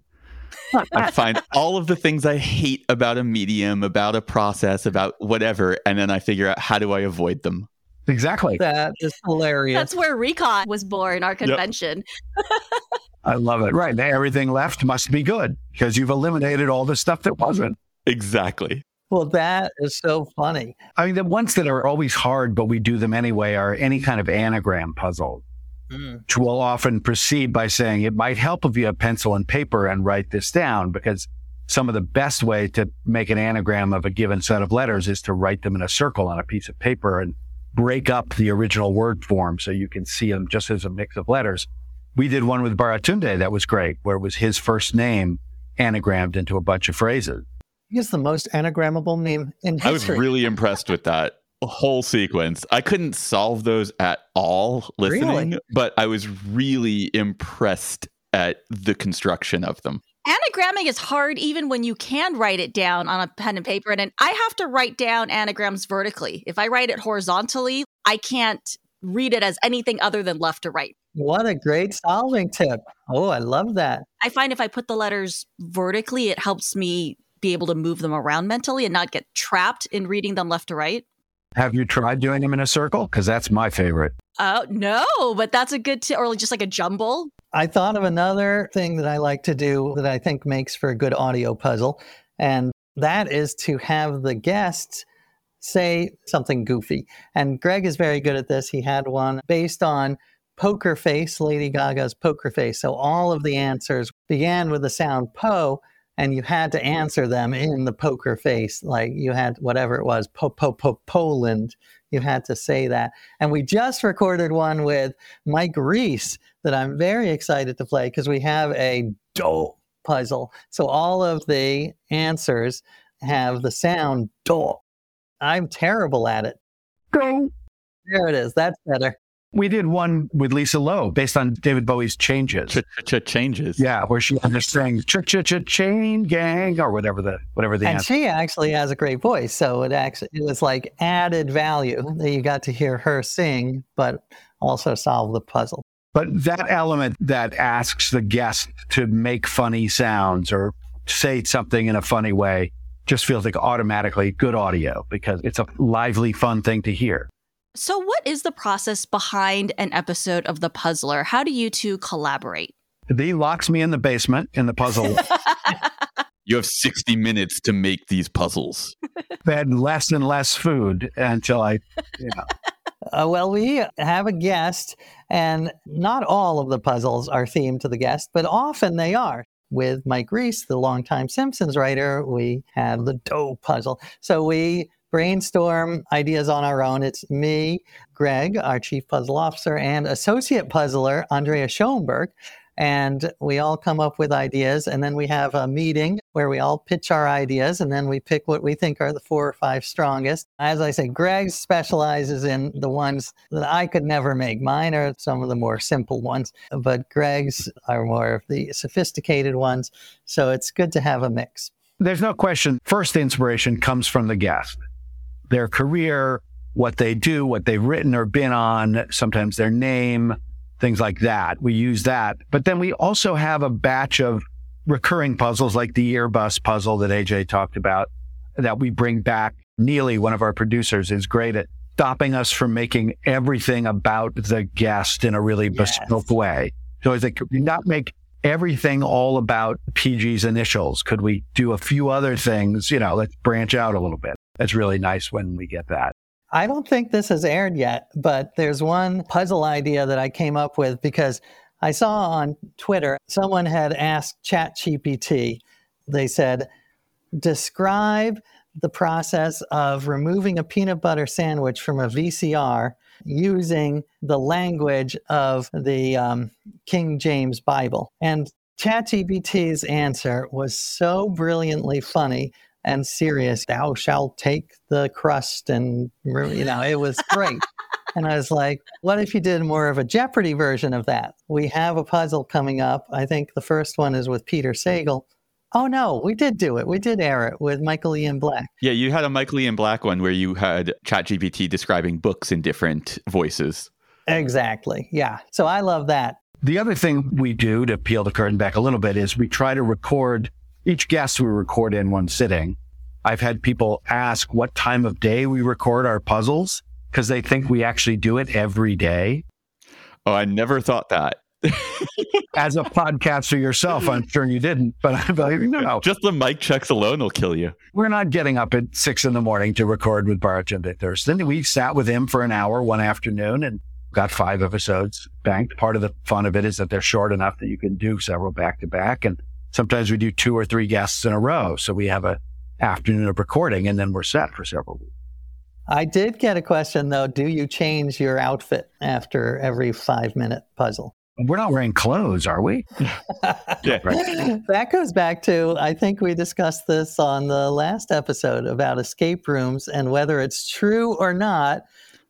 I find all of the things I hate about a medium, about a process, about whatever, and then I figure out how do I avoid them. Exactly. That is hilarious. That's where Recon was born, our convention. I love it. Right. Everything left must be good because you've eliminated all the stuff that wasn't. Exactly. well, that is so funny. I mean, the ones that are always hard, but we do them anyway, are any kind of anagram puzzle, mm. which will often proceed by saying it might help if you have pencil and paper and write this down because some of the best way to make an anagram of a given set of letters is to write them in a circle on a piece of paper and break up the original word form so you can see them just as a mix of letters. We did one with Baratunde that was great, where it was his first name anagrammed into a bunch of phrases. He He's the most anagrammable name in history. I was really impressed with that whole sequence. I couldn't solve those at all listening, Really? but I was really impressed at the construction of them. Anagramming is hard even when you can write it down on a pen and paper. And then I have to write down anagrams vertically. If I write it horizontally, I can't read it as anything other than left to right. What a great solving tip. Oh, I love that. I find if I put the letters vertically, it helps me be able to move them around mentally and not get trapped in reading them left to right. Have you tried doing them in a circle? Because that's my favorite. Oh, no, but that's a good tip. Or just like a jumble. I thought of another thing that I like to do that I think makes for a good audio puzzle, and that is to have the guests say something goofy. And Greg is very good at this. He had one based on Poker Face, Lady Gaga's Poker Face. So all of the answers began with the sound po, and you had to answer them in the poker face. Like you had whatever it was, po, po, po, Poland. You had to say that. And we just recorded one with Mike Reiss that I'm very excited to play because we have a do puzzle. So all of the answers have the sound do. I'm terrible at it. Go. There it is. That's better. We did one with Lisa Loeb based on David Bowie's changes. Changes. Yeah, where she was saying ch ch ch chain gang or whatever the whatever the and answer. she actually has a great voice, so it actually it was like added value that you got to hear her sing, but also solve the puzzle. But that element that asks the guest to make funny sounds or say something in a funny way just feels like automatically good audio because it's a lively, fun thing to hear. So, what is the process behind an episode of The Puzzler? How do you two collaborate? He locks me in the basement in the puzzle You have 60 minutes to make these puzzles. fed less and less food until I, you know, Uh, well, we have a guest, and not all of the puzzles are themed to the guest, but often they are. With Mike Reiss, the longtime Simpsons writer, we had the dough puzzle. So we brainstorm ideas on our own. It's me, Greg, our chief puzzle officer, and associate puzzler, Andrea Schoenberg. And we all come up with ideas, and then we have a meeting where we all pitch our ideas, and then we pick what we think are the four or five strongest. As I say, Greg specializes in the ones that I could never make. Mine are some of the more simple ones, but Greg's are more of the sophisticated ones. So it's good to have a mix. there's no question. First the inspiration comes from the guest, their career, what they do, what they've written or been on, sometimes their name, things like that. We use that. But then we also have a batch of recurring puzzles like the earbus puzzle that AJ talked about that we bring back. Neely, one of our producers, is great at stopping us from making everything about the guest in a really Yes. bespoke way. So it's like, could we not make everything all about PG's initials? Could we do a few other things? You know, let's branch out a little bit. That's really nice when we get that. I don't think this has aired yet, but there's one puzzle idea that I came up with because I saw on Twitter someone had asked ChatGPT, they said, describe the process of removing a peanut butter sandwich from a VCR using the language of the um, King James Bible. And ChatGPT's answer was so brilliantly funny and serious. Thou shalt take the crust, and you know, it was great. and I was like, what if you did more of a Jeopardy version of that? We have a puzzle coming up. I think the first one is with Peter Sagal. Oh no, we did do it. We did air it with Michael Ian Black. Yeah, you had a Michael Ian Black one where you had ChatGPT describing books in different voices. Exactly. Yeah. So I love that. The other thing we do to peel the curtain back a little bit is we try to record each guest we record in one sitting. I've had people ask what time of day we record our puzzles because they think we actually do it every day. Oh, I never thought that. As a podcaster yourself, I'm sure you didn't, but I believe no. Just the mic checks alone will kill you. We're not getting up at six in the morning to record with Baratunde Thurston. We sat with him for an hour one afternoon and got five episodes banked. Part of the fun of it is that they're short enough that you can do several back to back. And sometimes we do two or three guests in a row. So we have a afternoon of recording and then we're set for several weeks. I did get a question though. Do you change your outfit after every five minute puzzle? We're not wearing clothes, are we? yeah, right. That goes back to, I think we discussed this on the last episode about escape rooms and whether it's true or not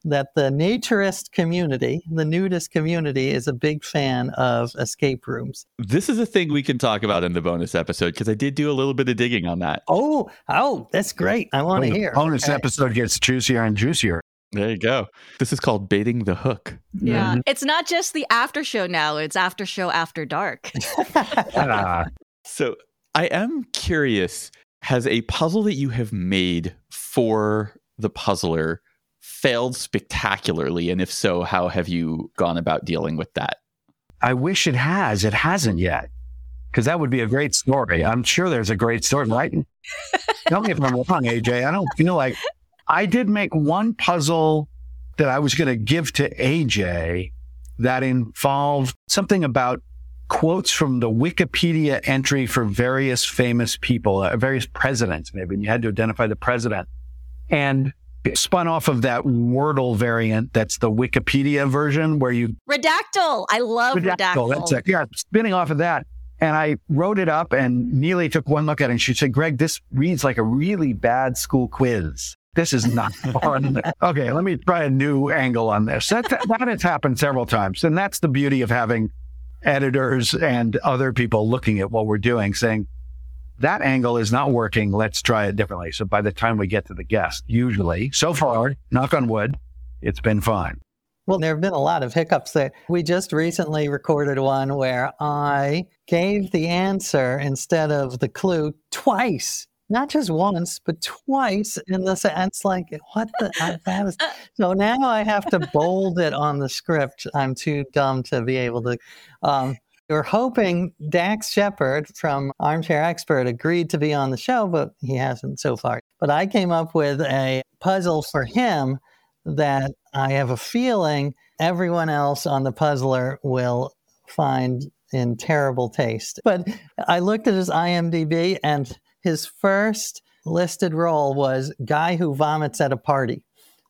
that the naturist community, the nudist community, is a big fan of escape rooms. This is a thing we can talk about in the bonus episode because I did do a little bit of digging on that. Oh, oh, that's great. I want to hear. Bonus okay. episode gets juicier and juicier. There you go. This is called baiting the hook. Yeah. Mm-hmm. It's not just the after show now, it's after show after dark. so I am curious has a puzzle that you have made for the puzzler failed spectacularly? And if so, how have you gone about dealing with that? I wish it has. It hasn't yet. Because that would be a great story. I'm sure there's a great story, right? Tell me if I'm wrong, AJ. I don't feel like I did make one puzzle that I was going to give to AJ that involved something about quotes from the Wikipedia entry for various famous people, uh, various presidents, maybe. And you had to identify the president. And spun off of that Wordle variant that's the Wikipedia version where you Redactle. I love Redactle. Redactle. That's it. Yeah, spinning off of that. And I wrote it up and Neely took one look at it and she said, Greg, this reads like a really bad school quiz. This is not fun. okay, let me try a new angle on this. That, that has happened several times. And that's the beauty of having editors and other people looking at what we're doing, saying, that angle is not working. Let's try it differently. So by the time we get to the guest, usually, so far, knock on wood, it's been fine. Well, there have been a lot of hiccups there. We just recently recorded one where I gave the answer instead of the clue twice. Not just once, but twice in the sense like what the that was so now I have to bold it on the script. I'm too dumb to be able to um, we're hoping Dax Shepard from Armchair Expert agreed to be on the show, but he hasn't so far. But I came up with a puzzle for him that I have a feeling everyone else on the puzzler will find in terrible taste. But I looked at his IMDb and his first listed role was guy who vomits at a party.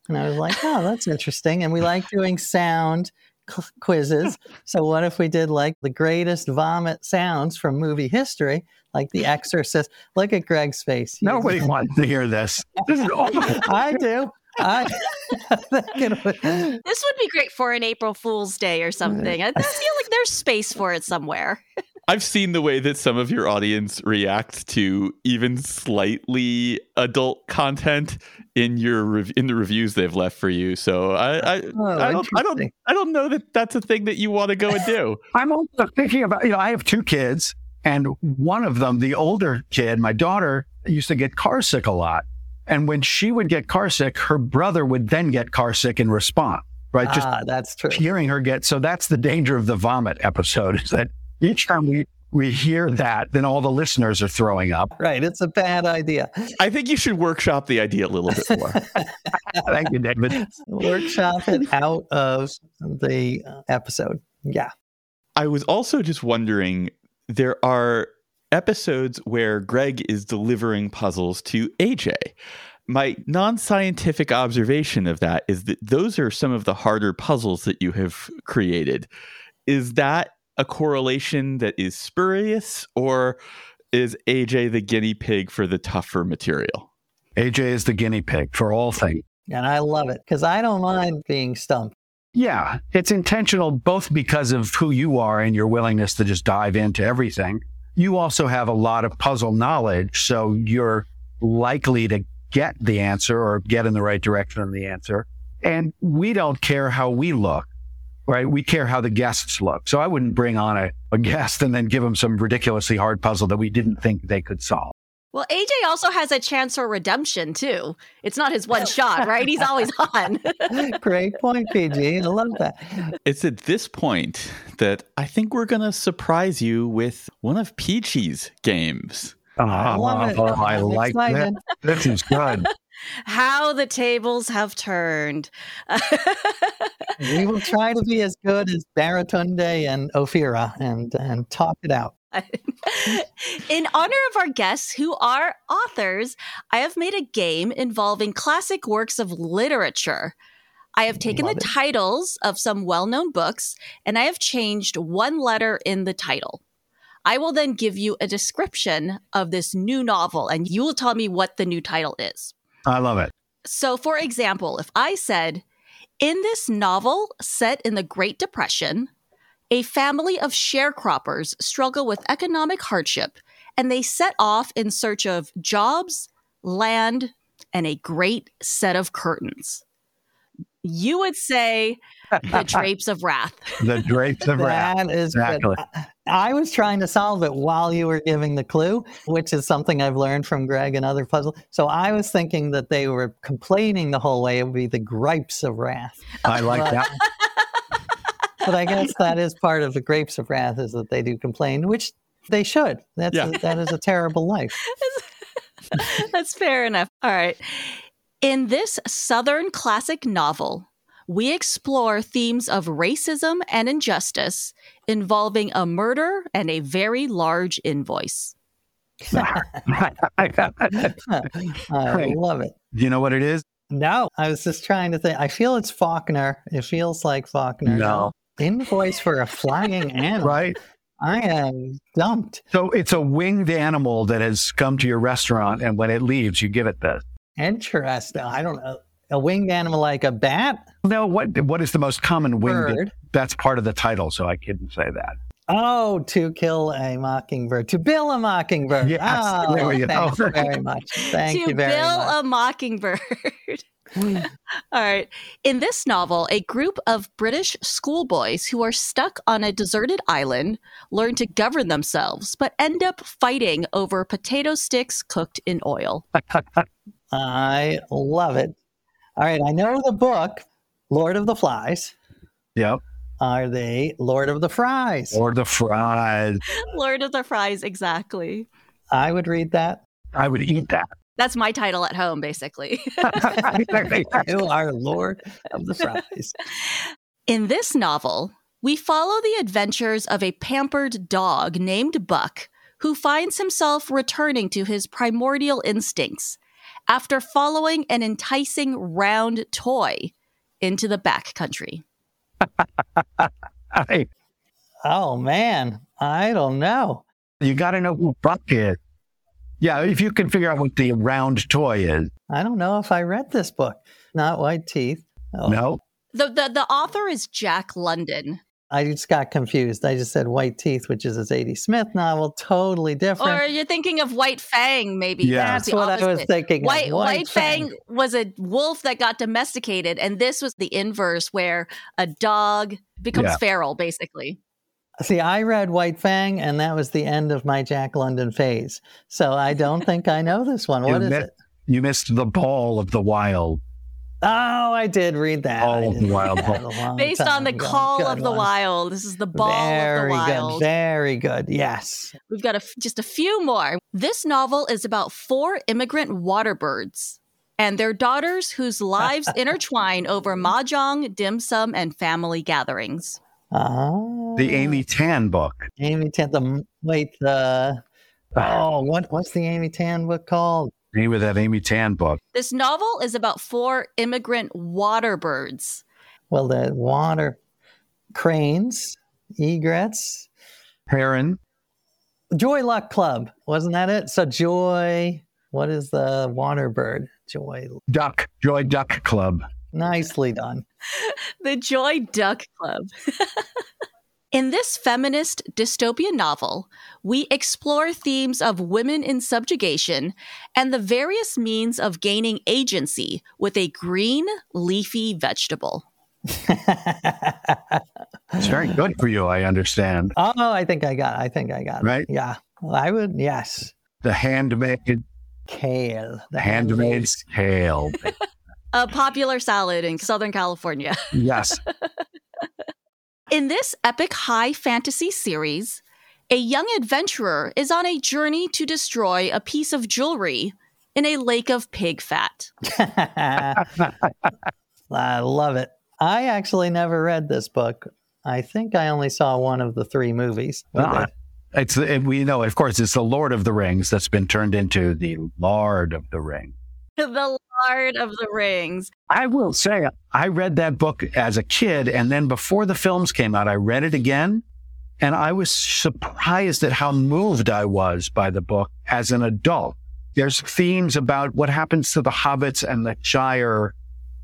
And I was like, oh, that's interesting. And we like doing sound quizzes. so what if we did like the greatest vomit sounds from movie history, like The Exorcist? Look at Greg's face. Nobody wants to hear this. This is awful. I do. I, this would be great for an April Fool's Day or something. I feel like there's space for it somewhere. I've seen the way that some of your audience react to even slightly adult content in your rev- in the reviews they've left for you. So I I, oh, I don't I don't I don't know that that's a thing that you want to go and do. I'm also thinking about you know I have two kids and one of them the older kid my daughter used to get car sick a lot and when she would get car sick her brother would then get car sick in response right ah, just that's true hearing her get so that's the danger of the vomit episode is that each time we we hear that, then all the listeners are throwing up. Right. It's a bad idea. I think you should workshop the idea a little bit more. Thank you, David. Workshop it out of the uh, episode. Yeah. I was also just wondering there are episodes where Greg is delivering puzzles to AJ. My non scientific observation of that is that those are some of the harder puzzles that you have created. Is that a correlation that is spurious, or is AJ the guinea pig for the tougher material? AJ is the guinea pig for all things. And I love it because I don't mind being stumped. Yeah, it's intentional both because of who you are and your willingness to just dive into everything. You also have a lot of puzzle knowledge, so you're likely to get the answer or get in the right direction on the answer. And we don't care how we look, right? We care how the guests look. So I wouldn't bring on a, a guest and then give them some ridiculously hard puzzle that we didn't think they could solve. Well, AJ also has a chance for redemption too. It's not his one shot, right? He's always on. Great point, PG. I love that. It's at this point that I think we're going to surprise you with one of PG's games. Oh, I love it. I I'm like that. excited. This is good. How the tables have turned. We will try to be as good as Baratunde and Ophira and and talk it out. In honor of our guests who are authors, I have made a game involving classic works of literature. I have taken Love the it. titles of some well known books and I have changed one letter in the title. I will then give you a description of this new novel and you will tell me what the new title is. I love it. So, for example, if I said, in this novel set in the Great Depression, a family of sharecroppers struggle with economic hardship and they set off in search of jobs, land, and a great set of curtains. You would say the drapes of wrath. The drapes of wrath. That is Exactly. good. I- I was trying to solve it while you were giving the clue, which is something I've learned from Greg and other puzzles. So I was thinking that they were complaining the whole way. It would be the gripes of wrath. I like that. But I guess that is part of the grapes of wrath is that they do complain, which they should. That's Yeah. a, that is a terrible life. That's fair enough. All right. In this Southern classic novel, we explore themes of racism and injustice involving a murder and a very large invoice. I love it. you know what it is? No, I was just trying to think. I feel it's Faulkner. It feels like Faulkner. No. Invoice for a flying animal. Right? I am dumped. So it's a winged animal that has come to your restaurant, and when it leaves, you give it this. Interesting. I don't know. A winged animal like a bat? No, what what is the most common winged? Bird. That's part of the title, so I couldn't say that. Oh, to kill a mockingbird. To bill a mockingbird. Yes, oh, there we go. thank you very much. Thank to you very bill much. a mockingbird. Hmm. All right. In this novel, a group of British schoolboys who are stuck on a deserted island learn to govern themselves, but end up fighting over potato sticks cooked in oil. I love it. All right, I know the book, Lord of the Flies. Yep. Are they Lord of the Fries? Lord of the fries. Lord of the Fries, exactly. I would read that. I would eat that. That's my title at home, basically. You are Lord of the Fries. In this novel, we follow the adventures of a pampered dog named Buck who finds himself returning to his primordial instincts after following an enticing round toy into the backcountry. Hey, Oh man, I don't know. you got to know who Buck is. Yeah, if you can figure out what the round toy is. I don't know if I read this book. Not White Teeth. Oh, No. The, the, the author is Jack London. I just got confused. I just said White Teeth, which is a Zadie Smith novel, totally different. Or you're thinking of White Fang, maybe. Yeah. That's That's the what I was opposite. thinking. of, White, White Fang was a wolf that got domesticated, and this was the inverse, where a dog becomes Yeah. feral, basically. See, I read White Fang, and that was the end of my Jack London phase. So I don't think I know this one. You What is mi- it? You missed the ball of the wild. Oh, I did read that. All of the Wild read that a long Based on the ago. call Good of the wild. This is the ball very of the wild. good. Very good. Yes. We've got a f just a few more. This novel is about four immigrant water birds and their daughters whose lives intertwine over mahjong, dim sum, and family gatherings. Oh. The Amy Tan book. Amy Tan. The wait. The ah. Oh, what what's the Amy Tan book called? Name of that Amy Tan book. This novel is about four immigrant water birds. Well, the water cranes, egrets, Heron. Joy Luck Club, wasn't that it? So Joy, what is the water bird? Joy, Duck. Joy Duck Club. nicely done. The Joy Duck Club. in this feminist dystopian novel, we explore themes of women in subjugation and the various means of gaining agency with a green, leafy vegetable. It's very good for you, I understand. Oh, I think I got. It. I think I got. It. Right? Yeah, well, I would. Yes, The handmade kale. The handmaid's tale. A popular salad in Southern California. Yes. In this epic high fantasy series, a young adventurer is on a journey to destroy a piece of jewelry in a lake of pig fat. I love it. I actually never read this book. I think I only saw one of the three movies. Ah. It's it, we know, of course, it's the Lord of the Rings that's been turned into the Lord of the Ring. The Lord of the Rings. I will say, I read that book as a kid, and then before the films came out, I read it again, and I was surprised at how moved I was by the book as an adult. There's themes about what happens to the hobbits and the Shire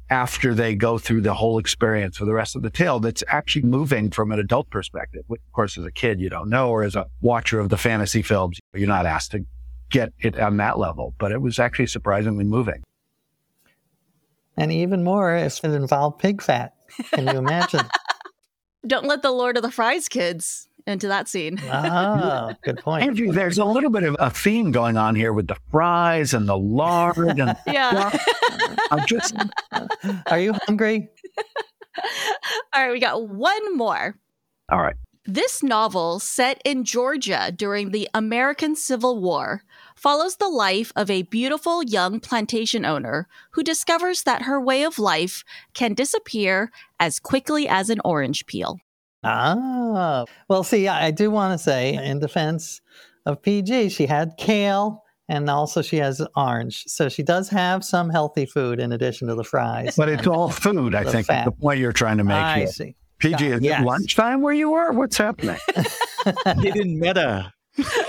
after they go through the whole experience for the rest of the tale that's actually moving from an adult perspective. Of course, as a kid, you don't know, or as a watcher of the fantasy films, you're not asked to get it on that level. But it was actually surprisingly moving. And even more if it involved pig fat. Can you imagine? Don't let the Lord of the Fries kids into that scene. oh, good point. Andrew, there's a little bit of a theme going on here with the fries and the lard. And Yeah. I'm just, Are you hungry? All right, we got one more. all right. This novel, set in Georgia during the American Civil War, follows the life of a beautiful young plantation owner who discovers that her way of life can disappear as quickly as an orange peel. Ah, well, see, I I do want to say in defense of PG, she had kale and also she has orange. So she does have some healthy food in addition to the fries. But it's all food, I think, fat. the point you're trying to make I here. see. PG, is Yes. it lunchtime where you are? What's happening? Hidden meta.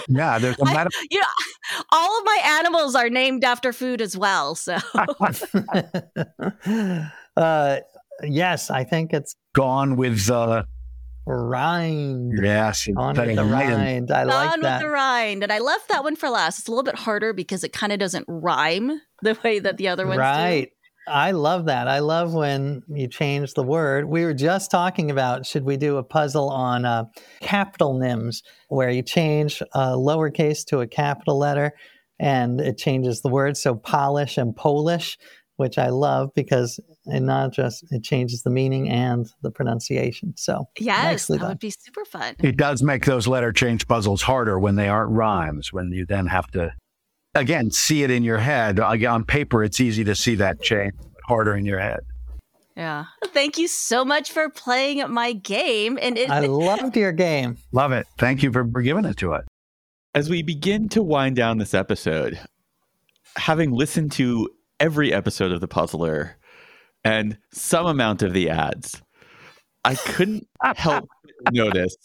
Yeah, there's a I- matter. You know, all of my animals are named after food as well. So uh, yes, I think it's Gone with uh rind. yes, On with the rind. rind. I like on that. with the rind. And I left that one for last. It's a little bit harder because it kind of doesn't rhyme the way that the other ones do. Right. I love that. I love when you change the word. We were just talking about should we do a puzzle on uh, capitonyms, where you change a lowercase to a capital letter and it changes the word. So polish and Polish, which I love because it not just it changes the meaning and the pronunciation. So Yes, that done. would be super fun. It does make those letter change puzzles harder when they aren't rhymes, when you then have to, again, see it in your head. On paper, it's easy to see that change, but harder in your head. Yeah. Thank you so much for playing my game. And it, I loved your game. Love it. Thank you for for giving it to us. As we begin to wind down this episode, having listened to every episode of The Puzzler and some amount of the ads, I couldn't help notice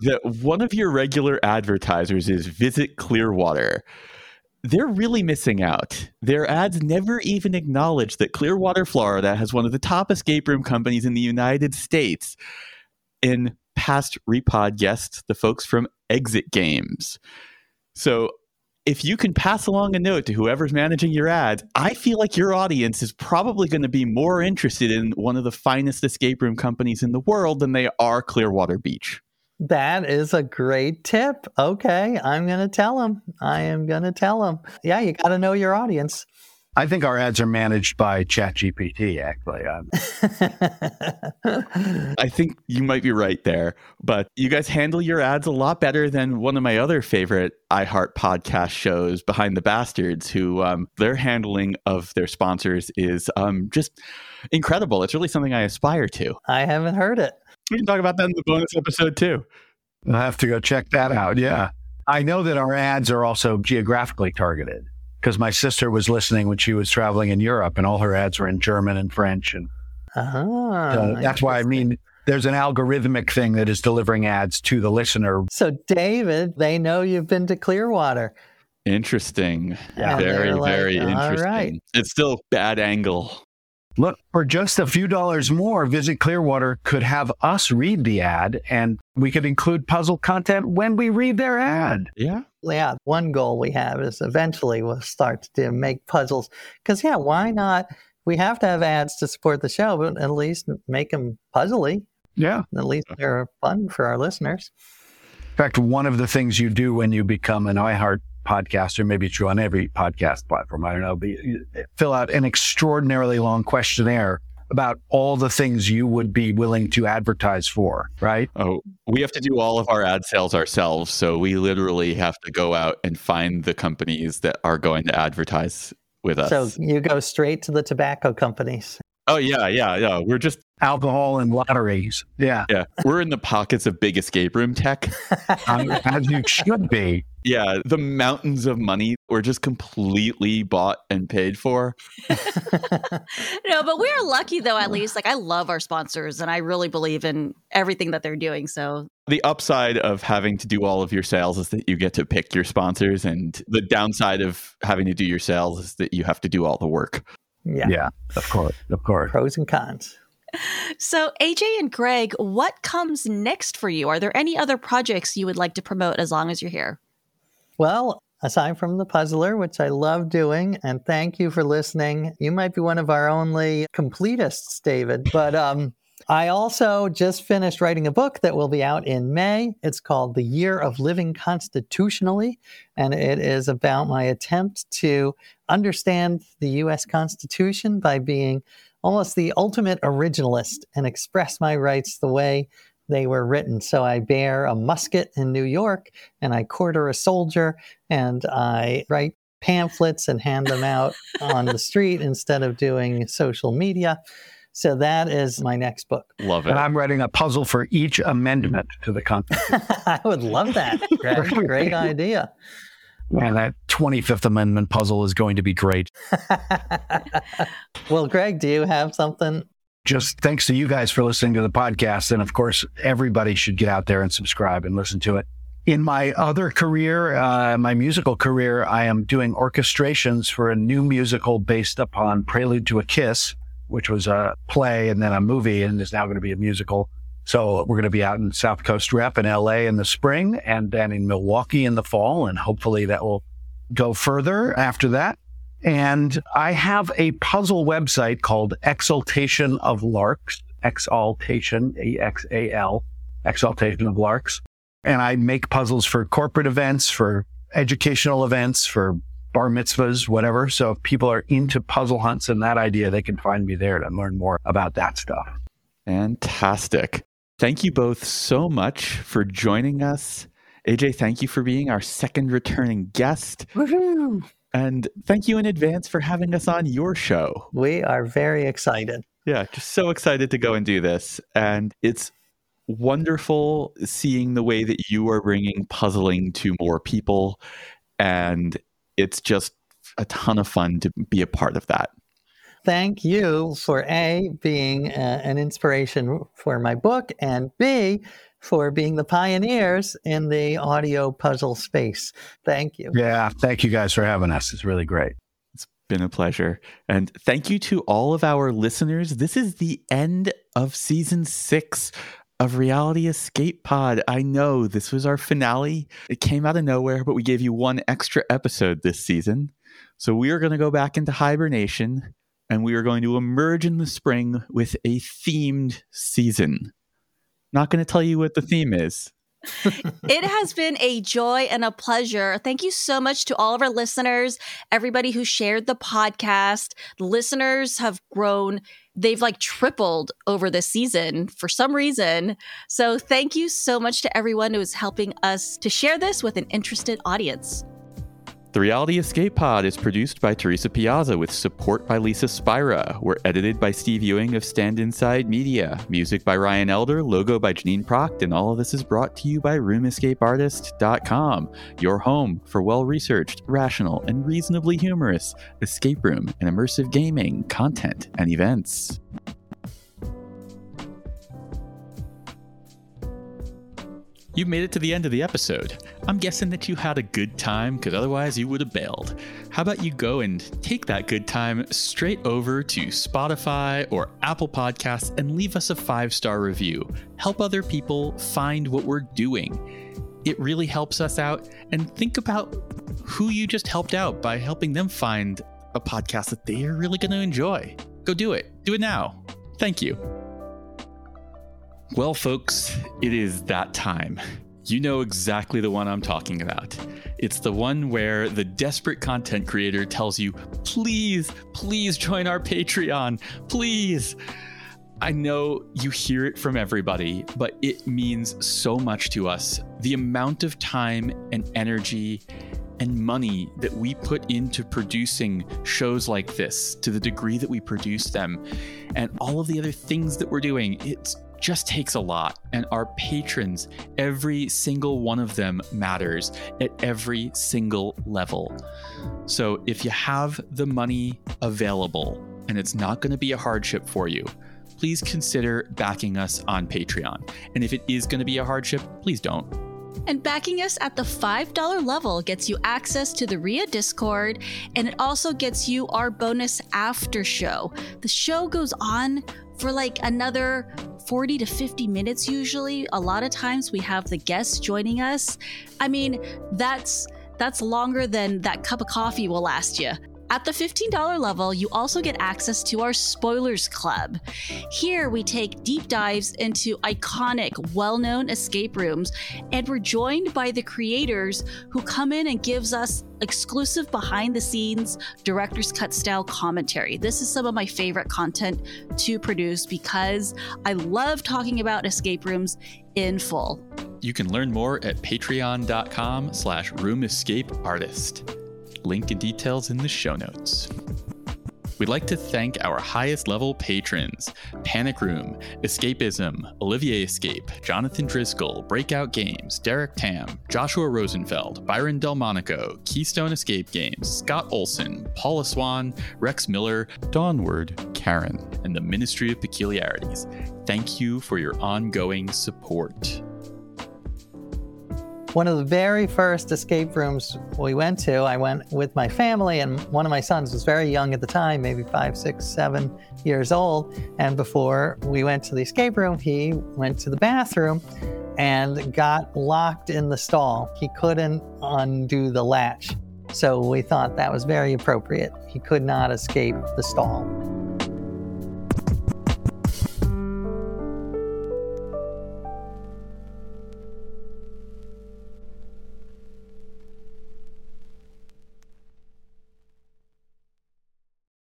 that one of your regular advertisers is Visit Clearwater. They're really missing out. Their ads never even acknowledge that Clearwater, Florida has one of the top escape room companies in the United States. In past repod guests, the folks from Exit Games. So if you can pass along a note to whoever's managing your ads, I feel like your audience is probably going to be more interested in one of the finest escape room companies in the world than they are Clearwater Beach. That is a great tip. Okay, I'm going to tell him. I am going to tell him. Yeah, you got to know your audience. I think our ads are managed by ChatGPT, actually. Um, I think you might be right there, but you guys handle your ads a lot better than one of my other favorite iHeart podcast shows, Behind the Bastards, who um, their handling of their sponsors is um, just incredible. It's really something I aspire to. I haven't heard it. We can talk about that in the bonus episode too. I'll have to go check that out. Yeah. I know that our ads are also geographically targeted because my sister was listening when she was traveling in Europe and all her ads were in German and French. And Ah, uh, that's why I mean, there's an algorithmic thing that is delivering ads to the listener. So, David, they know you've been to Clearwater. Interesting. Yeah. very, like, very interesting. right." It's still bad angle. Look, for just a few dollars more, Visit Clearwater could have us read the ad and we could include puzzle content when we read their ad. Yeah. Yeah, one goal we have is eventually we'll start to make puzzles. Because, yeah, why not? We have to have ads to support the show, but at least make them puzzly. Yeah. At least they're fun for our listeners. In fact, one of the things you do when you become an iHeart podcaster, maybe true on every podcast platform, I don't know, but you fill out an extraordinarily long questionnaire about all the things you would be willing to advertise for, right? Oh, we have to do all of our ad sales ourselves. So we literally have to go out and find the companies that are going to advertise with us. So you go straight to the tobacco companies. oh, yeah, yeah, yeah. We're just, Alcohol and lotteries. Yeah. yeah, we're in the pockets of big escape room tech. Um, as you should be. Yeah, the mountains of money were just completely bought and paid for. no, but we're lucky though, at least. Like, I love our sponsors and I really believe in everything that they're doing. So, The upside of having to do all of your sales is that you get to pick your sponsors, and the downside of having to do your sales is that you have to do all the work. Yeah. Yeah, of course. Of course. Pros and cons. so AJ and Greg, what comes next for you? Are there any other projects you would like to promote as long as you're here? Well, aside from the puzzler, which I love doing, and thank you for listening. You might be one of our only completists, David, but um, I also just finished writing a book that will be out in May. It's called The Year of Living Constitutionally, and it is about my attempt to understand the U.S. Constitution by being almost the ultimate originalist and express my rights the way they were written. So I bear a musket in New York and I quarter a soldier and I write pamphlets and hand them out on the street instead of doing social media. So that is my next book. Love it. And I'm writing a puzzle for each amendment to the Constitution. I would love that. Greg. Great idea. and that 25th Amendment puzzle is going to be great. well, Greg, do you have something? Just thanks to you guys for listening to the podcast. And of course, everybody should get out there and subscribe and listen to it. In my other career, uh, my musical career, I am doing orchestrations for a new musical based upon Prelude to a Kiss, which was a play and then a movie and is now going to be a musical. So we're going to be out in South Coast Rep in LA in the spring and then in Milwaukee in the fall. And hopefully that will go further after that. And I have a puzzle website called Exaltation of Larks, Exaltation, E X A L, Exaltation of Larks. And I make puzzles for corporate events, for educational events, for bar mitzvahs, whatever. So if people are into puzzle hunts and that idea, they can find me there to learn more about that stuff. Fantastic. Thank you both so much for joining us. AJ, thank you for being our second returning guest. Woohoo! And thank you in advance for having us on your show. We are very excited. Yeah, just so excited to go and do this. And it's wonderful seeing the way that you are bringing puzzling to more people. And it's just a ton of fun to be a part of that. Thank you for A, being uh, an inspiration for my book, and B, for being the pioneers in the audio puzzle space. Thank you. Yeah. Thank you guys for having us. It's really great. It's been a pleasure. And thank you to all of our listeners. This is the end of season six of Reality Escape Pod. I know this was our finale. It came out of nowhere, but we gave you one extra episode this season. So we are going to go back into hibernation and we are going to emerge in the spring with a themed season. Not going to tell you what the theme is. it has been a joy and a pleasure. Thank you so much to all of our listeners, everybody who shared the podcast. Listeners have grown, they've like tripled over this season for some reason. So thank you so much to everyone who is helping us to share this with an interested audience. The Reality Escape Pod is produced by Teresa Piazza with support by Lisa Spira. We're edited by Steve Ewing of Stand Inside Media. Music by Ryan Elder, logo by Janine Proct, and all of this is brought to you by RoomEscapeArtist.com, your home for well researched, rational, and reasonably humorous escape room and immersive gaming content and events. You've made it to the end of the episode. I'm guessing that you had a good time because otherwise you would have bailed. How about you go and take that good time straight over to Spotify or Apple Podcasts and leave us a five star review? Help other people find what we're doing. It really helps us out. And think about who you just helped out by helping them find a podcast that they are really going to enjoy. Go do it. Do it now. Thank you. Well, folks, it is that time. You know exactly the one I'm talking about. It's the one where the desperate content creator tells you, please, please join our Patreon, please. I know you hear it from everybody, but it means so much to us. The amount of time and energy and money that we put into producing shows like this to the degree that we produce them and all of the other things that we're doing, it's just takes a lot. And our patrons, every single one of them matters at every single level. So if you have the money available and it's not going to be a hardship for you, please consider backing us on Patreon. And if it is going to be a hardship, please don't. And backing us at the $5 level gets you access to the RIA Discord, and it also gets you our bonus after show. The show goes on for like another 40 to 50 minutes usually. A lot of times we have the guests joining us. I mean, that's that's longer than that cup of coffee will last you. At the $15 level, you also get access to our Spoilers Club. Here, we take deep dives into iconic, well known escape rooms, and we're joined by the creators who come in and gives us exclusive behind the scenes director's cut style commentary. This is some of my favorite content to produce because I love talking about escape rooms in full. You can learn more at patreon.com slash roomescapeartist. Link and details in the show notes. We'd like to thank our highest level patrons Panic Room, Escapism, Olivier Escape, Jonathan Driscoll, Breakout Games, Derek Tam, Joshua Rosenfeld, Byron Delmonico, Keystone Escape Games, Scott Olson, Paula Swan, Rex Miller, Dawnward, Karen, and the Ministry of Peculiarities. Thank you for your ongoing support. One of the very first escape rooms we went to, I went with my family, and one of my sons was very young at the time, maybe five, six, seven years old. And before we went to the escape room, he went to the bathroom and got locked in the stall. He couldn't undo the latch. So we thought that was very appropriate. He could not escape the stall.